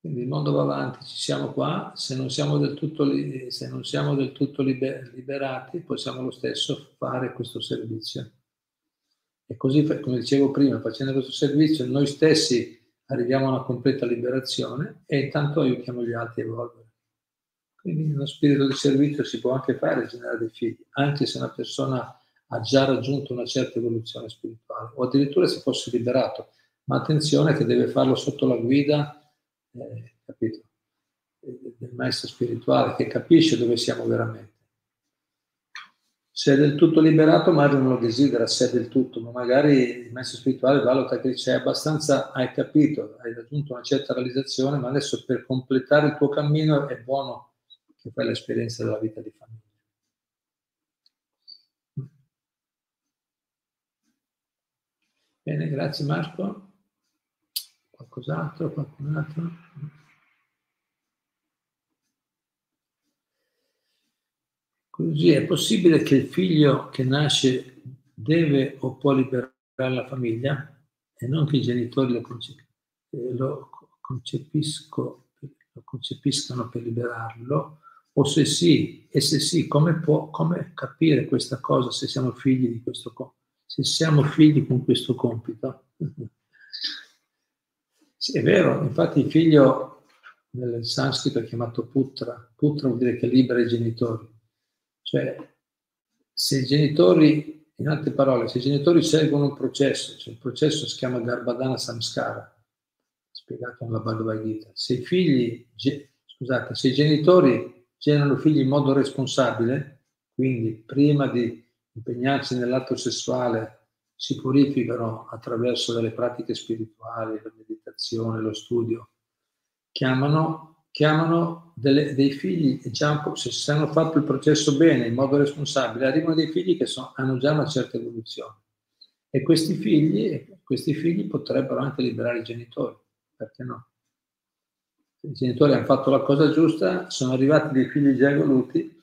Quindi il mondo va avanti, ci siamo qua, se non siamo del tutto, non siamo del tutto liberati possiamo lo stesso fare questo servizio. E così, come dicevo prima, facendo questo servizio noi stessi arriviamo a una completa liberazione e intanto aiutiamo gli altri a evolvere. Quindi uno spirito di servizio si può anche fare generare dei figli, anche se una persona ha già raggiunto una certa evoluzione spirituale o addirittura se fosse liberato. Ma attenzione che deve farlo sotto la guida eh, capito? del maestro spirituale che capisce dove siamo veramente. Se è del tutto liberato, magari non lo desidera, se è del tutto, ma magari il maestro spirituale valuta che c'è abbastanza, hai capito, hai raggiunto una certa realizzazione, ma adesso per completare il tuo cammino è buono che fai l'esperienza della vita di famiglia. Bene, grazie Marco. Qualcos'altro? Qualcun altro? Così è possibile che il figlio che nasce deve o può liberare la famiglia e non che i genitori lo, concep- eh, lo, lo concepiscano per liberarlo, o se sì, e se sì, come può come capire questa cosa se siamo figli di questo compito? Se siamo figli con questo compito. Sì, è vero, infatti il figlio nel sanscrito è chiamato putra, putra vuol dire che libera i genitori, cioè se i genitori, in altre parole, se i genitori seguono un processo, cioè il processo si chiama Garbhadana Samskara, spiegato nella Bhagavad Gita, se i figli, scusate, se i genitori generano figli in modo responsabile, quindi prima di impegnarsi nell'atto sessuale si purificano attraverso delle pratiche spirituali, la meditazione, lo studio, chiamano, chiamano delle, dei figli, già, se hanno fatto il processo bene, in modo responsabile, arrivano dei figli che sono, hanno già una certa evoluzione. E questi figli, questi figli potrebbero anche liberare i genitori, perché no? I genitori hanno fatto la cosa giusta, sono arrivati dei figli già evoluti,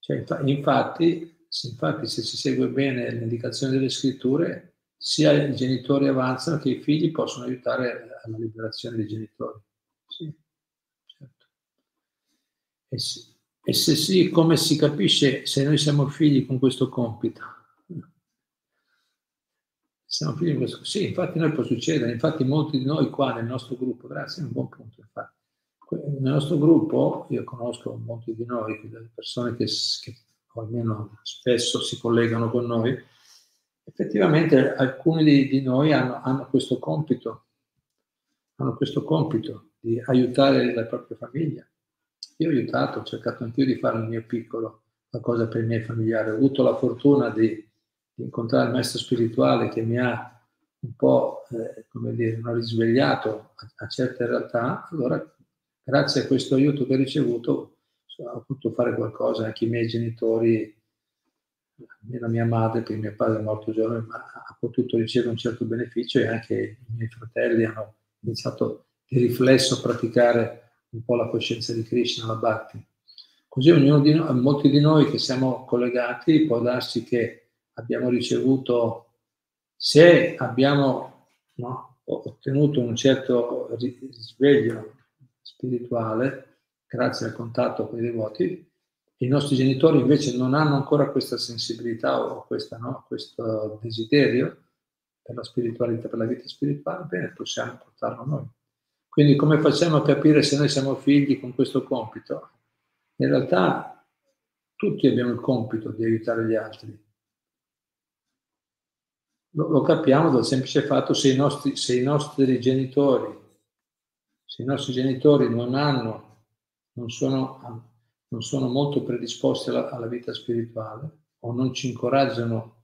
cioè, infatti infatti se si segue bene le indicazioni delle scritture, sia i genitori avanzano che i figli possono aiutare alla liberazione dei genitori. Sì, certo. E, sì, e se sì, come si capisce se noi siamo figli con questo compito? Siamo figli di questo. Sì, infatti noi può succedere, infatti molti di noi qua nel nostro gruppo, grazie, è un buon punto, infatti. Nel nostro gruppo, io conosco molti di noi, persone che, che o almeno spesso si collegano con noi, effettivamente alcuni di, di noi hanno, hanno, questo compito, hanno questo compito di aiutare la propria famiglia. Io ho aiutato, ho cercato anch'io di fare il mio piccolo, qualcosa per i miei familiari. Ho avuto la fortuna di, di incontrare il maestro spirituale che mi ha un po', eh, come dire, risvegliato a, a certe realtà. Allora, grazie a questo aiuto che ho ricevuto, ho potuto fare qualcosa, anche i miei genitori, almeno mia madre, perché mio padre è morto giovane, ma ha potuto ricevere un certo beneficio e anche i miei fratelli hanno iniziato di riflesso a praticare un po' la coscienza di Krishna, la Bhakti. Così ognuno di noi, molti di noi che siamo collegati, può darsi che abbiamo ricevuto, se abbiamo no, ottenuto un certo risveglio spirituale, grazie al contatto con i devoti, i nostri genitori invece non hanno ancora questa sensibilità o questa, no, questo desiderio per la spiritualità, per la vita spirituale, bene, possiamo portarlo noi. Quindi come facciamo a capire se noi siamo figli con questo compito? In realtà tutti abbiamo il compito di aiutare gli altri. Lo, lo capiamo dal semplice fatto se i, nostri, se i nostri genitori, se i nostri genitori non hanno, non sono, non sono molto predisposti alla, alla vita spirituale o non ci incoraggiano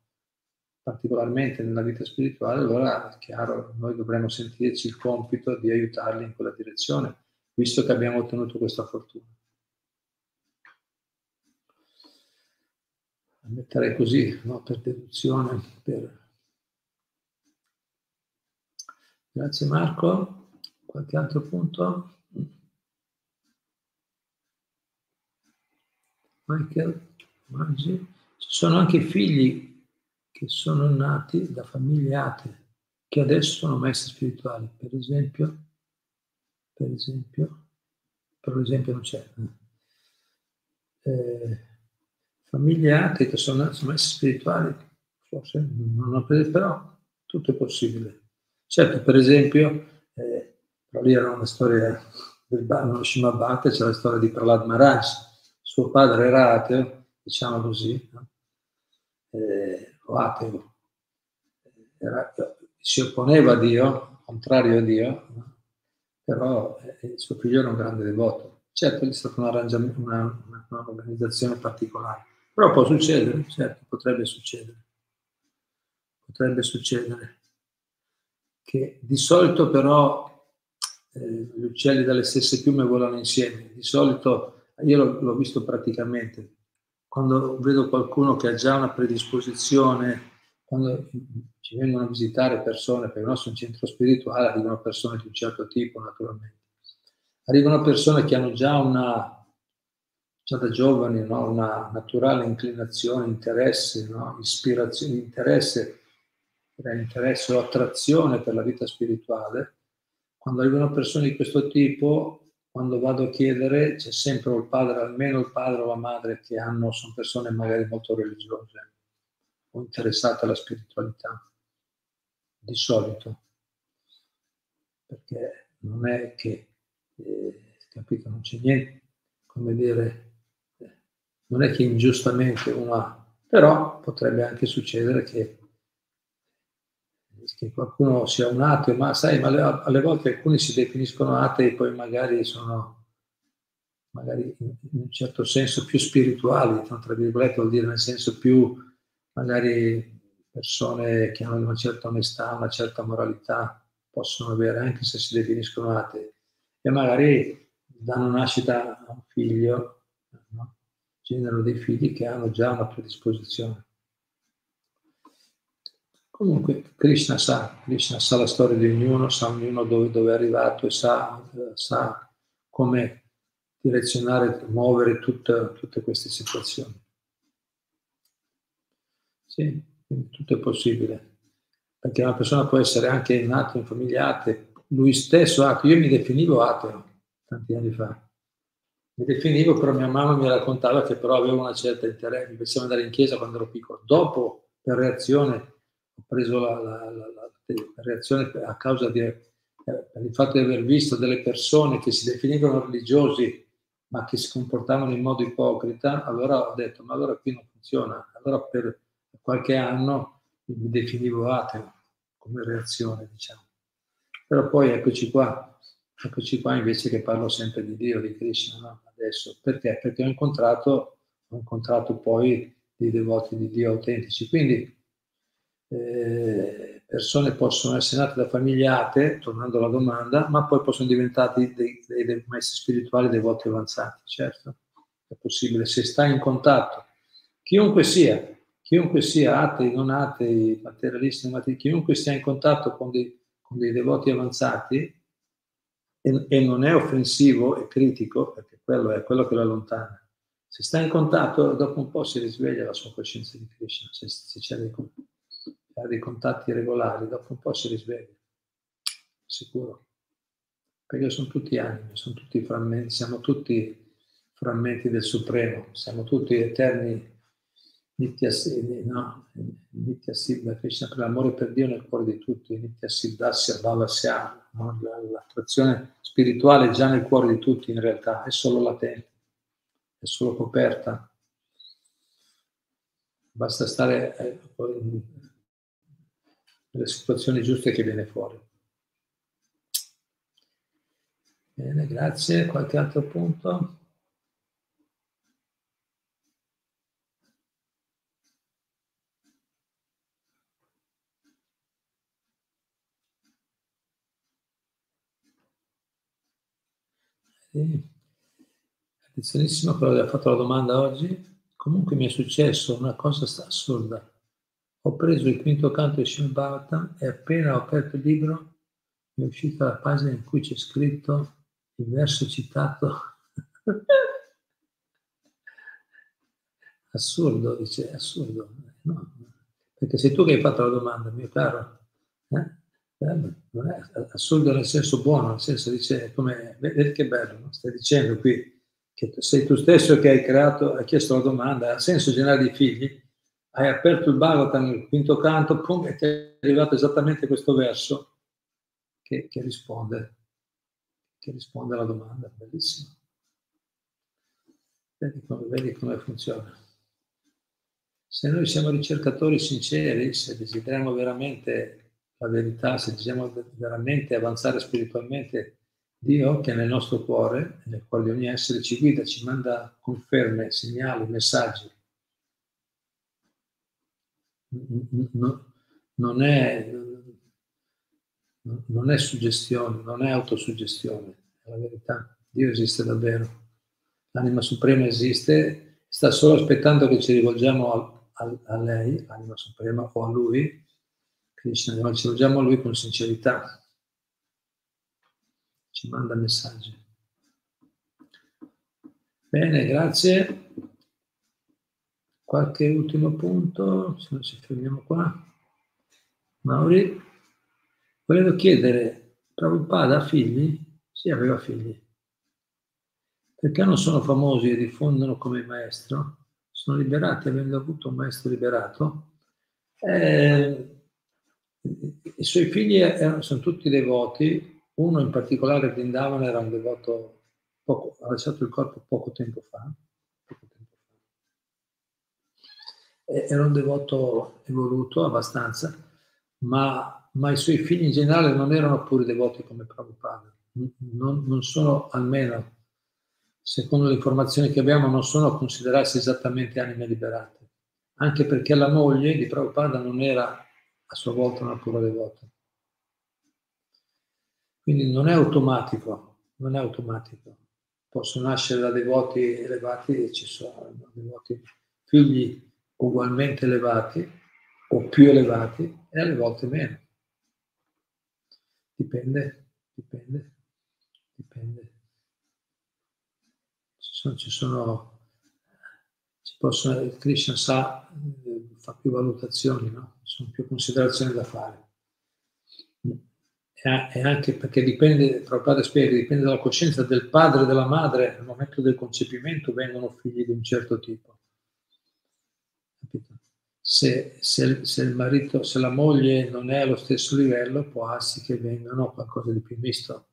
particolarmente nella vita spirituale, allora è chiaro, noi dovremmo sentirci il compito di aiutarli in quella direzione, visto che abbiamo ottenuto questa fortuna. Metterei così, no? per deduzione. Per... Grazie Marco. Qualche altro punto? Michael, Maggi. Ci sono anche figli che sono nati da famiglie atee, che adesso sono maestri spirituali. Per esempio, per esempio, per esempio non c'è. Eh, famiglie atee che sono, sono maestri spirituali, forse non ho preso, però tutto è possibile. Certo, per esempio, eh, però lì era una storia del Shimabhata, c'è la storia di Prahlad Maharaj, suo padre era ateo, diciamo così, eh, o ateo, era, si opponeva a Dio, contrario a Dio, no? però eh, suo figlio era un grande devoto. Certo, è stata una, una, una, organizzazione particolare, però può succedere, certo, potrebbe succedere. Potrebbe succedere. Che di solito però eh, gli uccelli dalle stesse piume volano insieme. Di solito, io l'ho, visto praticamente, quando vedo qualcuno che ha già una predisposizione, quando ci vengono a visitare persone, perché il nostro è un centro spirituale, arrivano persone di un certo tipo naturalmente. Arrivano persone che hanno già una, già da giovani, no? una naturale inclinazione, interesse, no? ispirazione, interesse, interesse o attrazione per la vita spirituale. Quando arrivano persone di questo tipo, quando vado a chiedere c'è sempre il padre, almeno il padre o la madre che hanno, sono persone magari molto religiose o interessate alla spiritualità, di solito, perché non è che, eh, capito, non c'è niente, come dire, eh, non è che ingiustamente uno ha, però potrebbe anche succedere che che qualcuno sia un ateo, ma sai, ma alle, alle volte alcuni si definiscono atei poi magari sono magari in, in un certo senso più spirituali, tra virgolette vuol dire nel senso più magari persone che hanno una certa onestà, una certa moralità, possono avere anche se si definiscono atei e magari danno nascita a un figlio, no? generano dei figli che hanno già una predisposizione. Comunque Krishna sa, Krishna sa la storia di ognuno, sa ognuno dove, dove è arrivato e sa, sa come direzionare, muovere tutta, tutte queste situazioni. Sì, tutto è possibile. Perché una persona può essere anche nata in famiglia atea, lui stesso ateo. Io mi definivo ateo tanti anni fa. mi definivo, però mia mamma mi raccontava che però avevo una certa interesse, mi piaceva andare in chiesa quando ero piccolo. Dopo, per reazione, ho preso la, la, la, la reazione a causa di, eh, fatto di aver visto delle persone che si definivano religiosi ma che si comportavano in modo ipocrita, allora ho detto, ma allora qui non funziona. Allora per qualche anno mi definivo ateo come reazione, diciamo. Però poi eccoci qua, eccoci qua invece che parlo sempre di Dio, di Krishna, no? adesso. Perché? Perché ho incontrato, ho incontrato poi dei devoti di Dio autentici. Quindi eh, persone possono essere nate da famiglie atee, tornando alla domanda, ma poi possono diventare dei, dei, dei maestri spirituali, devoti avanzati, certo, è possibile, se stai in contatto, chiunque sia, chiunque sia, atei, non atei, materialisti, non materialisti, chiunque sia in contatto con dei, con dei devoti avanzati, e, e, non è offensivo e critico, perché quello è quello che lo allontana. Se sta in contatto, dopo un po' si risveglia la sua coscienza di Krishna, se, se c'è dei, dei, contatti regolari, dopo un po' si risveglia, sicuro. Perché sono tutti anime, sono tutti frammenti, siamo tutti frammenti del Supremo, siamo tutti eterni Nitya, no? Nitya Siddha Krishna per l'amore per Dio nel cuore di tutti, Nitya Siddhasya Bhavasya, no? l'attrazione spirituale è già nel cuore di tutti in realtà, è solo latente, è solo coperta. Basta stare nelle situazioni giuste che viene fuori. Bene, grazie. Qualche altro punto? Sì. Attenzionissimo quello che ha fatto la domanda oggi. Comunque mi è successo una cosa assurda. Ho preso il quinto canto di Bhagavatam e appena ho aperto il libro mi è uscita la pagina in cui c'è scritto il verso citato. assurdo, dice, assurdo. No, perché sei tu che hai fatto la domanda, mio caro. Eh? non è assurdo nel senso buono, nel senso dice come, vedi che bello, no? stai dicendo qui che sei tu stesso che hai creato, hai chiesto la domanda, ha senso generare dei figli, hai aperto il Bhagavatam nel quinto canto, pum, e ti è arrivato esattamente questo verso che, che risponde, che risponde alla domanda, bellissimo. Vedi come, vedi come funziona. Se noi siamo ricercatori sinceri, se desideriamo veramente la verità, se desiamo veramente avanzare spiritualmente, Dio che nel nostro cuore, nel cuore di ogni essere, ci guida, ci manda conferme, segnali, messaggi. Non, è, non è suggestione, non è autosuggestione, è la verità. Dio esiste davvero. L'anima suprema esiste, sta solo aspettando che ci rivolgiamo a, a, a lei, l'anima suprema, o a lui, Krishna, noi ci rivolgiamo a lui con sincerità, ci manda messaggi. Bene, grazie. Qualche ultimo punto, se no ci fermiamo qua. Mauri, volevo chiedere, Prabhupada ha figli? Sì, aveva figli. Perché non sono famosi e diffondono come maestro? Sono liberati avendo avuto un maestro liberato? Eh, i suoi figli erano, sono tutti devoti, uno in particolare Vrindavan era un devoto, poco, ha lasciato il corpo poco tempo fa, poco tempo fa. Era un devoto evoluto abbastanza, ma, ma, i suoi figli in generale non erano pure devoti come Prabhupada, non, non sono almeno, secondo le informazioni che abbiamo, non sono a considerarsi esattamente anime liberate, anche perché la moglie di Prabhupada non era a sua volta una pura devota. Quindi non è automatico, non è automatico. Possono nascere da devoti elevati ci sono devoti figli ugualmente elevati o più elevati e alle volte meno. Dipende, dipende, dipende. Ci sono, ci sono ci possono, Krishna sa fa più valutazioni, no? sono più considerazioni da fare. e anche perché dipende, Prabhupada spiega, dipende dalla coscienza del padre e della madre, al momento del concepimento vengono figli di un certo tipo. Se, se, se, il marito, se la moglie non è allo stesso livello, può darsi che vengano qualcosa di più misto.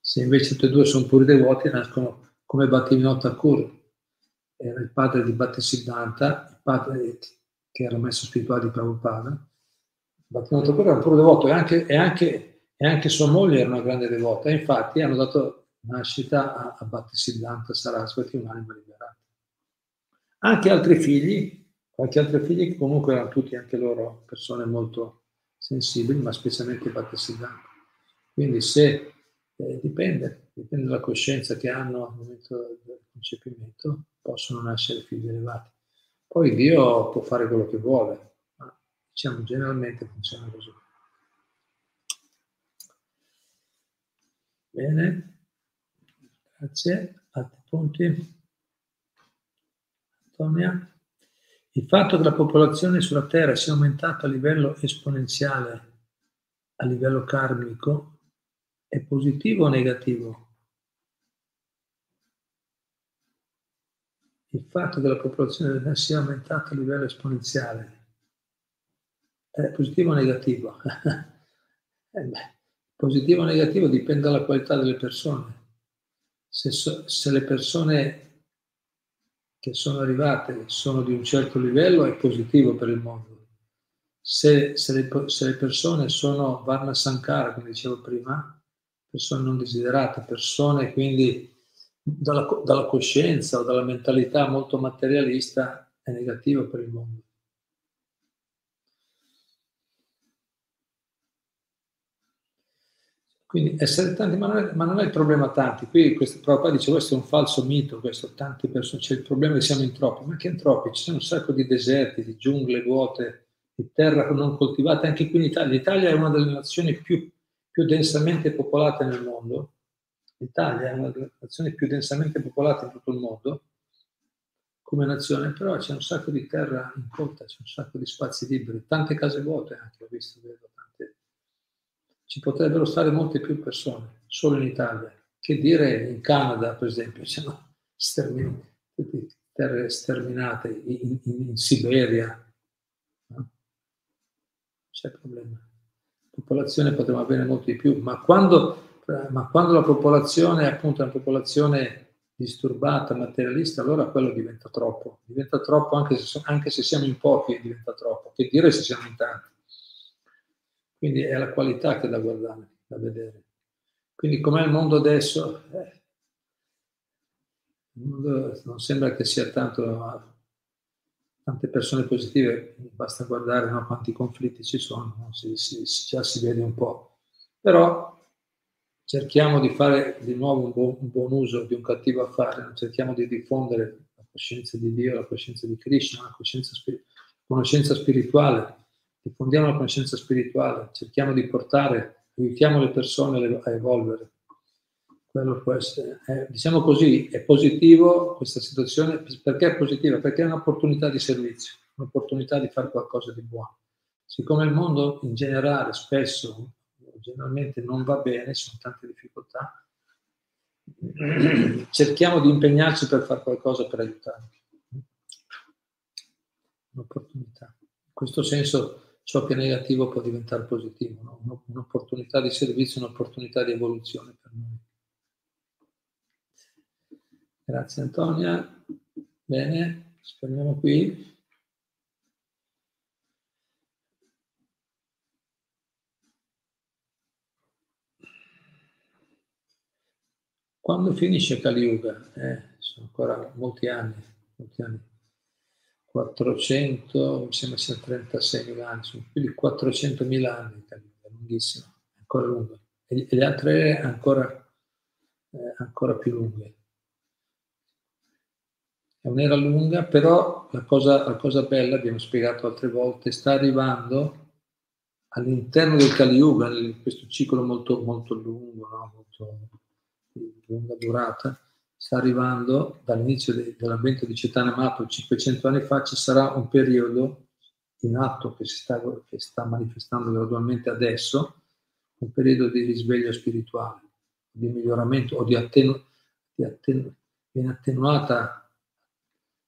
Se invece tutti e due sono puri devoti, nascono come Bhattivinoda Thakur, era il padre di Bhattisiddhanta, il padre che era maestro spirituale di Prabhupada. Bhattivinoda Thakur era un puro devoto e anche, e anche e anche sua moglie era una grande devota. Infatti hanno dato nascita a, a Bhattisiddhanta Saraswati, un'anima liberata. Anche altri figli, qualche altro figli che comunque erano tutti anche loro persone molto sensibili, ma specialmente Bhattisiddhanta. Quindi se eh, dipende, dipende dalla coscienza che hanno al momento del concepimento, possono nascere figli elevati. Poi Dio può fare quello che vuole, ma diciamo generalmente funziona così. Bene, grazie. Altri punti? Antonia? Il fatto che la popolazione sulla Terra sia aumentata a livello esponenziale, a livello karmico, è positivo o negativo? Il fatto che la popolazione sia aumentata a livello esponenziale è positivo o negativo? eh beh, Positivo o negativo dipende dalla qualità delle persone. Se, so, se, le persone che sono arrivate sono di un certo livello è positivo per il mondo. Se, se, le, se le, persone sono Varna Sankara, come dicevo prima, persone non desiderate, persone quindi dalla, dalla coscienza o dalla mentalità molto materialista, è negativo per il mondo. Quindi essere tanti, ma non, è, ma non è il problema tanti. Qui questo Prabhupada dice questo è un falso mito, questo tante persone, c'è il problema che siamo in troppi, ma che in troppi? Ci sono un sacco di deserti, di giungle vuote, di terra non coltivate, anche qui in Italia. L'Italia è una delle nazioni più, più densamente popolate nel mondo. L'Italia è una delle nazioni più densamente popolate in tutto il mondo come nazione, però c'è un sacco di terra incolta, c'è un sacco di spazi liberi, tante case vuote anche, ho visto, vedo ci potrebbero stare molte più persone, solo in Italia. Che dire in Canada, per esempio, ci sono stermin- terre sterminate, in, in, in Siberia. No? C'è problema. La popolazione potremmo avere molto di più, ma quando, ma quando la popolazione è appunto una popolazione disturbata, materialista, allora quello diventa troppo. Diventa troppo anche se, anche se siamo in pochi, diventa troppo. Che dire se siamo in tanti. Quindi è la qualità che da guardare, da vedere. Quindi com'è il mondo adesso? Eh, il mondo non sembra che sia tanto tante persone positive, basta guardare no, quanti conflitti ci sono, no? si, si, già si vede un po'. Però cerchiamo di fare di nuovo un buon, un buon uso di un cattivo affare, cerchiamo di diffondere la coscienza di Dio, la coscienza di Krishna, la coscienza, conoscenza spirituale, diffondiamo la conoscenza spirituale, cerchiamo di portare, aiutiamo le persone a evolvere. Quello può essere, eh, diciamo così, è positivo questa situazione, perché è positiva? Perché è un'opportunità di servizio, un'opportunità di fare qualcosa di buono. Siccome il mondo in generale spesso, generalmente non va bene, ci sono tante difficoltà, cerchiamo di impegnarci per fare qualcosa per aiutare. Un'opportunità. In questo senso ciò che è negativo può diventare positivo, no? un'opportunità di servizio, un'opportunità di evoluzione per noi. Grazie Antonia. Bene, speriamo qui. Quando finisce Kali Yuga? Eh, sono ancora molti anni, molti anni. 400, mi sembra sia 36.000 anni, sono più di 400.000 anni, è lunghissimo, è ancora lungo. E, le altre ancora, eh, ancora più lunghe. È un'era lunga, però la cosa, la cosa bella, abbiamo spiegato altre volte, sta arrivando all'interno del Kali Yuga, in questo ciclo molto, molto lungo, no? molto di lunga durata, sta arrivando dall'inizio de, dell'avvento di Cetana Mato 500 anni fa, ci sarà un periodo in atto che si sta, che sta manifestando gradualmente adesso, un periodo di risveglio spirituale, di miglioramento o di, attenu- di attenu- viene attenuata,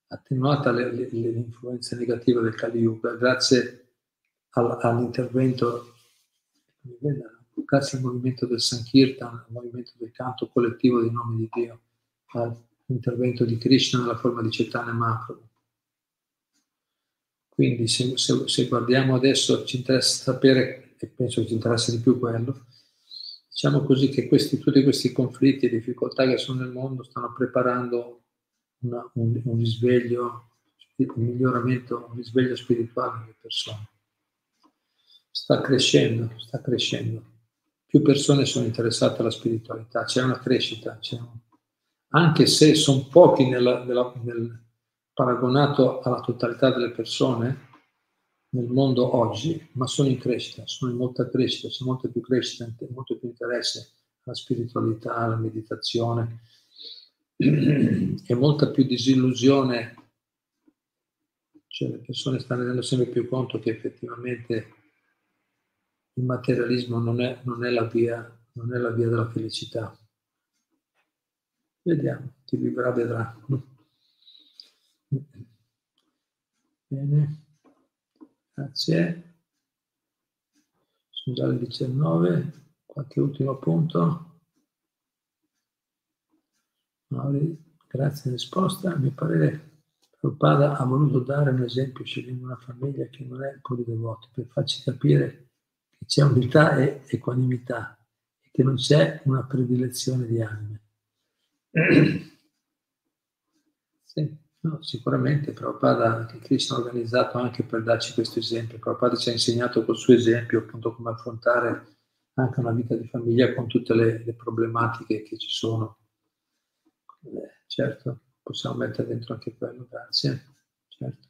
attenuata le, le, l'influenza negativa del Kali Yuga grazie al, all'intervento, grazie al movimento del Sankirtan, al movimento del canto collettivo dei nomi di Dio, all'intervento di Krishna nella forma di Chaitanya Mahaprabhu. Quindi se, se, se, guardiamo adesso ci interessa sapere, e penso che ci interessa di più quello, diciamo così che questi, tutti questi conflitti e difficoltà che sono nel mondo stanno preparando una, un, un, risveglio, un miglioramento, un risveglio spirituale nelle persone. Sta crescendo, sta crescendo. Più persone sono interessate alla spiritualità, c'è una crescita, c'è un, anche se sono pochi nella, nella, nel, paragonato alla totalità delle persone nel mondo oggi, ma sono in crescita, sono in molta crescita, c'è molta più crescita, molto più interesse alla spiritualità, alla meditazione e molta più disillusione. Cioè le persone stanno rendendo sempre più conto che effettivamente il materialismo non è, non è, la, via, non è la via della felicità. Vediamo, chi vivrà vedrà. Bene, grazie. Sono già le 19, qualche ultimo punto. Mauri, grazie in risposta. A mio parere Prabhupada ha voluto dare un esempio scegliendo una famiglia che non è puri devota per farci capire che c'è unità e equanimità e che non c'è una predilezione di anime. sì. No, sicuramente Prabhupada, che Krishna ha organizzato anche per darci questo esempio. Prabhupada ci ha insegnato col suo esempio appunto come affrontare anche una vita di famiglia con tutte le, le problematiche che ci sono. Eh, certo, possiamo mettere dentro anche quello, grazie. Certo.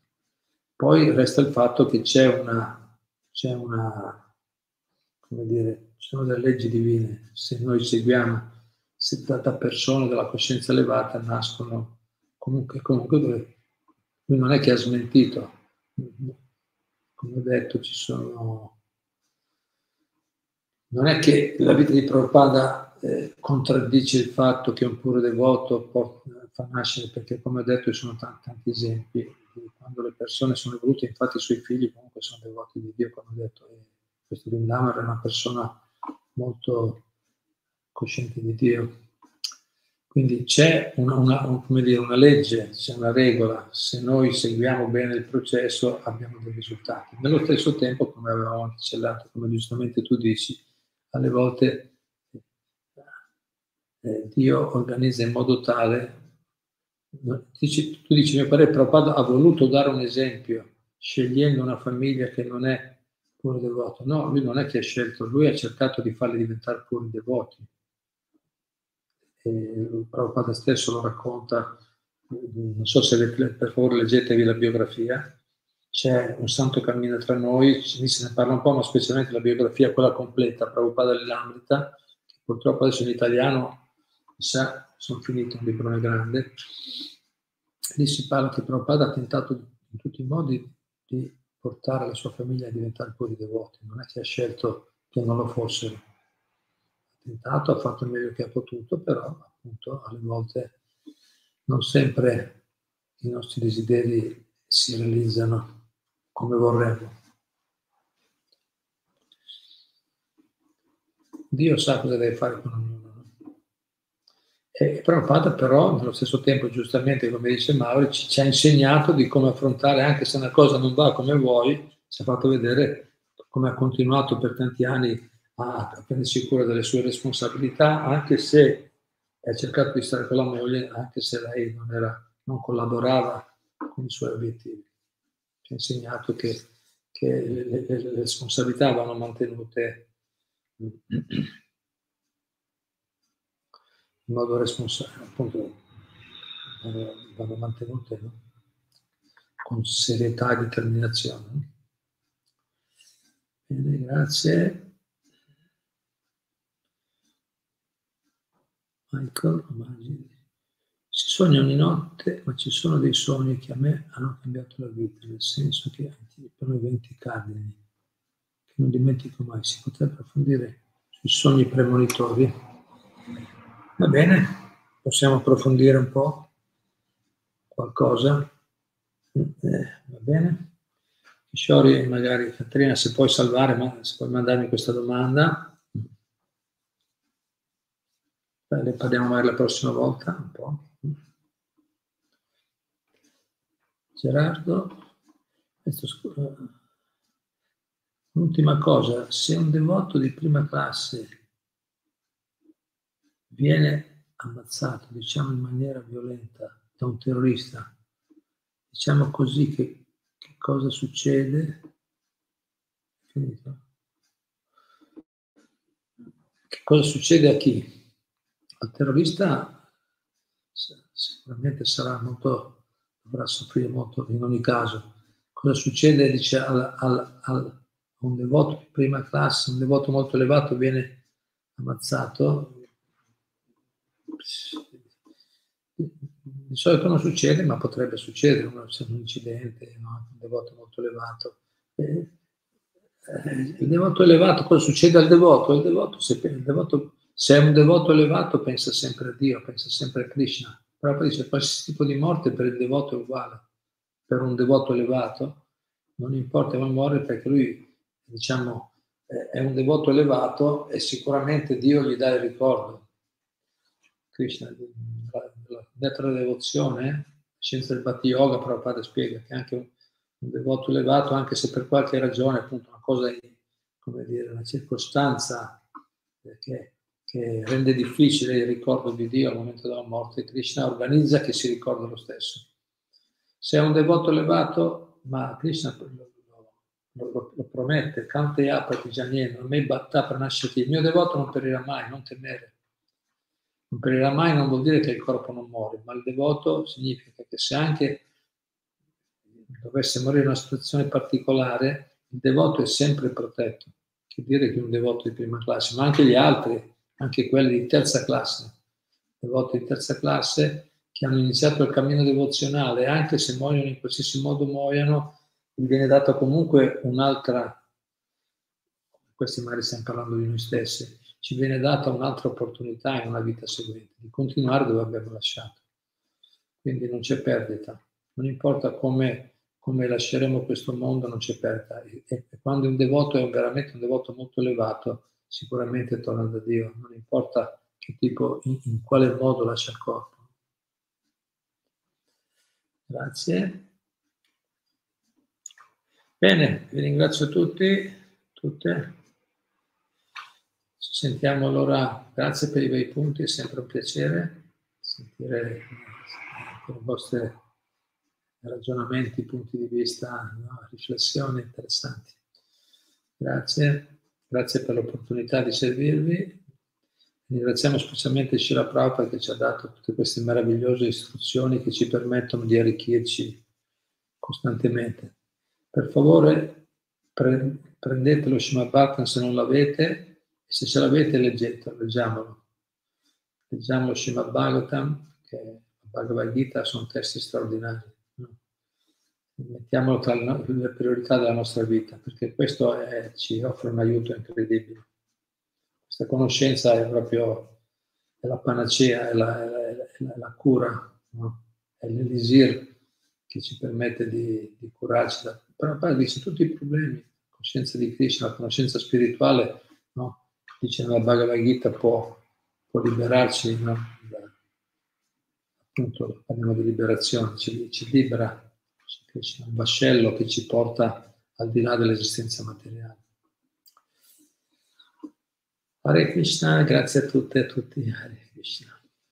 Poi resta il fatto che c'è una, c'è una, come dire, ci sono delle leggi divine. Se noi seguiamo, se da, da persone della coscienza elevata nascono comunque, comunque lui non è che ha smentito, come ho detto ci sono... Non è che la vita di Prabhupada eh, contraddice il fatto che un puro devoto può, fa nascere, perché come ho detto ci sono tanti, tanti esempi, quando le persone sono evolute, infatti i suoi figli comunque sono devoti di Dio, come ho detto, questo Vrindavan era una persona molto cosciente di Dio. Quindi c'è una, una, dire, una, legge, c'è una regola, se noi seguiamo bene il processo abbiamo dei risultati. Nello stesso tempo, come avevamo accellato, come giustamente tu dici, alle volte eh, Dio organizza in modo tale, dici, tu dici, mio padre Prabhupada ha voluto dare un esempio, scegliendo una famiglia che non è pure devota. No, lui non è che ha scelto, lui ha cercato di farli diventare puri devoti eh, Prabhupada stesso lo racconta, non so se per favore leggetevi la biografia, c'è un santo cammino tra noi, se ne parla un po', ma specialmente la biografia, quella completa, Prabhupada dell'Amrita, che purtroppo adesso in italiano, sa, sono finito un librone grande, lì si parla che Prabhupada ha tentato in tutti i modi di portare la sua famiglia a diventare puri devoti, non è che ha scelto che non lo fossero tentato, ha fatto il meglio che ha potuto, però appunto alle volte non sempre i nostri desideri si realizzano come vorremmo. Dio sa cosa deve fare con ognuno. E Prabhupada però nello stesso tempo, giustamente come dice Mauri, ci, ci, ha insegnato di come affrontare, anche se una cosa non va come vuoi, ci ha fatto vedere come ha continuato per tanti anni a prendersi cura delle sue responsabilità, anche se ha cercato di stare con la moglie, anche se lei non, era, non collaborava con i suoi obiettivi. Ci ha insegnato che, che le, le, le, responsabilità vanno mantenute in modo responsabile, appunto, vanno mantenute no? con serietà e determinazione. Bene, grazie. Michael Amagi. Si sogna ogni notte, ma ci sono dei sogni che a me hanno cambiato la vita, nel senso che anticipano eventi cardini, che non dimentico mai. Si potrebbe approfondire sui sogni premonitori. Va bene, possiamo approfondire un po' qualcosa. Eh, va bene. Kishori, magari Caterina, se puoi salvare, ma se puoi mandarmi questa domanda. Beh, ne parliamo magari la prossima volta un po'. Gerardo, l'ultima cosa, se un devoto di prima classe viene ammazzato, diciamo in maniera violenta, da un terrorista, diciamo così che, che cosa succede? Finito. Che cosa succede a chi? Al terrorista sicuramente sarà molto dovrà soffrire molto in ogni caso. Cosa succede? Dice al, al, al, un devoto di prima classe, un devoto molto elevato viene ammazzato. Di solito non succede, ma potrebbe succedere, un, un incidente, no? un devoto molto elevato. Eh, eh, il devoto elevato, cosa succede al devoto? Il devoto, se, il devoto, se è un devoto elevato, pensa sempre a Dio, pensa sempre a Krishna però poi dice qualsiasi tipo di morte per il devoto è uguale. Per un devoto elevato non importa come muore perché lui, diciamo, è un devoto elevato e sicuramente Dio gli dà il ricordo. Krishna, dentro la devozione, la scienza del Bhakti Yoga, Prabhupada spiega che anche un, un devoto elevato, anche se per qualche ragione, appunto, una cosa, come dire, una circostanza che che rende difficile il ricordo di Dio al momento della morte, Krishna organizza che si ricorda lo stesso. Se è un devoto elevato, ma Krishna lo, lo, lo promette, Kante Yapati Janien, me batta pranashati, il mio devoto non perirà mai, non temere. Non perirà mai non vuol dire che il corpo non muore, ma il devoto significa che se anche dovesse morire in una situazione particolare, il devoto è sempre protetto. Che dire che un devoto di prima classe, ma anche gli altri anche quelli di terza classe, devoti di terza classe che hanno iniziato il cammino devozionale, anche se muoiono in qualsiasi modo muoiono, gli viene data comunque un'altra, questi magari stiamo parlando di noi stessi, ci viene data un'altra opportunità in una vita seguente, di continuare dove abbiamo lasciato. Quindi non c'è perdita, non importa come, come lasceremo questo mondo, non c'è perdita. E, e quando un devoto è veramente un devoto molto elevato, sicuramente torna da Dio, non importa che tipo, in, in quale modo lascia il corpo. Grazie. Bene, vi ringrazio tutti, tutte. Ci sentiamo allora, grazie per i bei punti, è sempre un piacere sentire i vostri ragionamenti, punti di vista, no? riflessioni interessanti. Grazie. Grazie per l'opportunità di servirvi. Ringraziamo specialmente Shira Prabhupada che ci ha dato tutte queste meravigliose istruzioni che ci permettono di arricchirci costantemente. Per favore pre- prendete lo Shima Bhattan se non l'avete e se ce l'avete leggetelo, leggiamolo. Leggiamo lo Shima Bhagavatam, che la Bhagavad Gita, sono testi straordinari mettiamolo tra le priorità della nostra vita, perché questo è, ci offre un aiuto incredibile. Questa conoscenza è proprio è la panacea, è la, è la, è la cura, no? è l'elisir che ci permette di, di curarci. Da, però dice tutti i problemi, la coscienza di Krishna, la conoscenza spirituale, no? dice nella Bhagavad Gita, può, può liberarci, no? da, appunto parliamo di liberazione, ci, ci libera c'è un vascello che ci porta al di là dell'esistenza materiale. Hare Krishna, grazie a tutte e a tutti. Hare Krishna.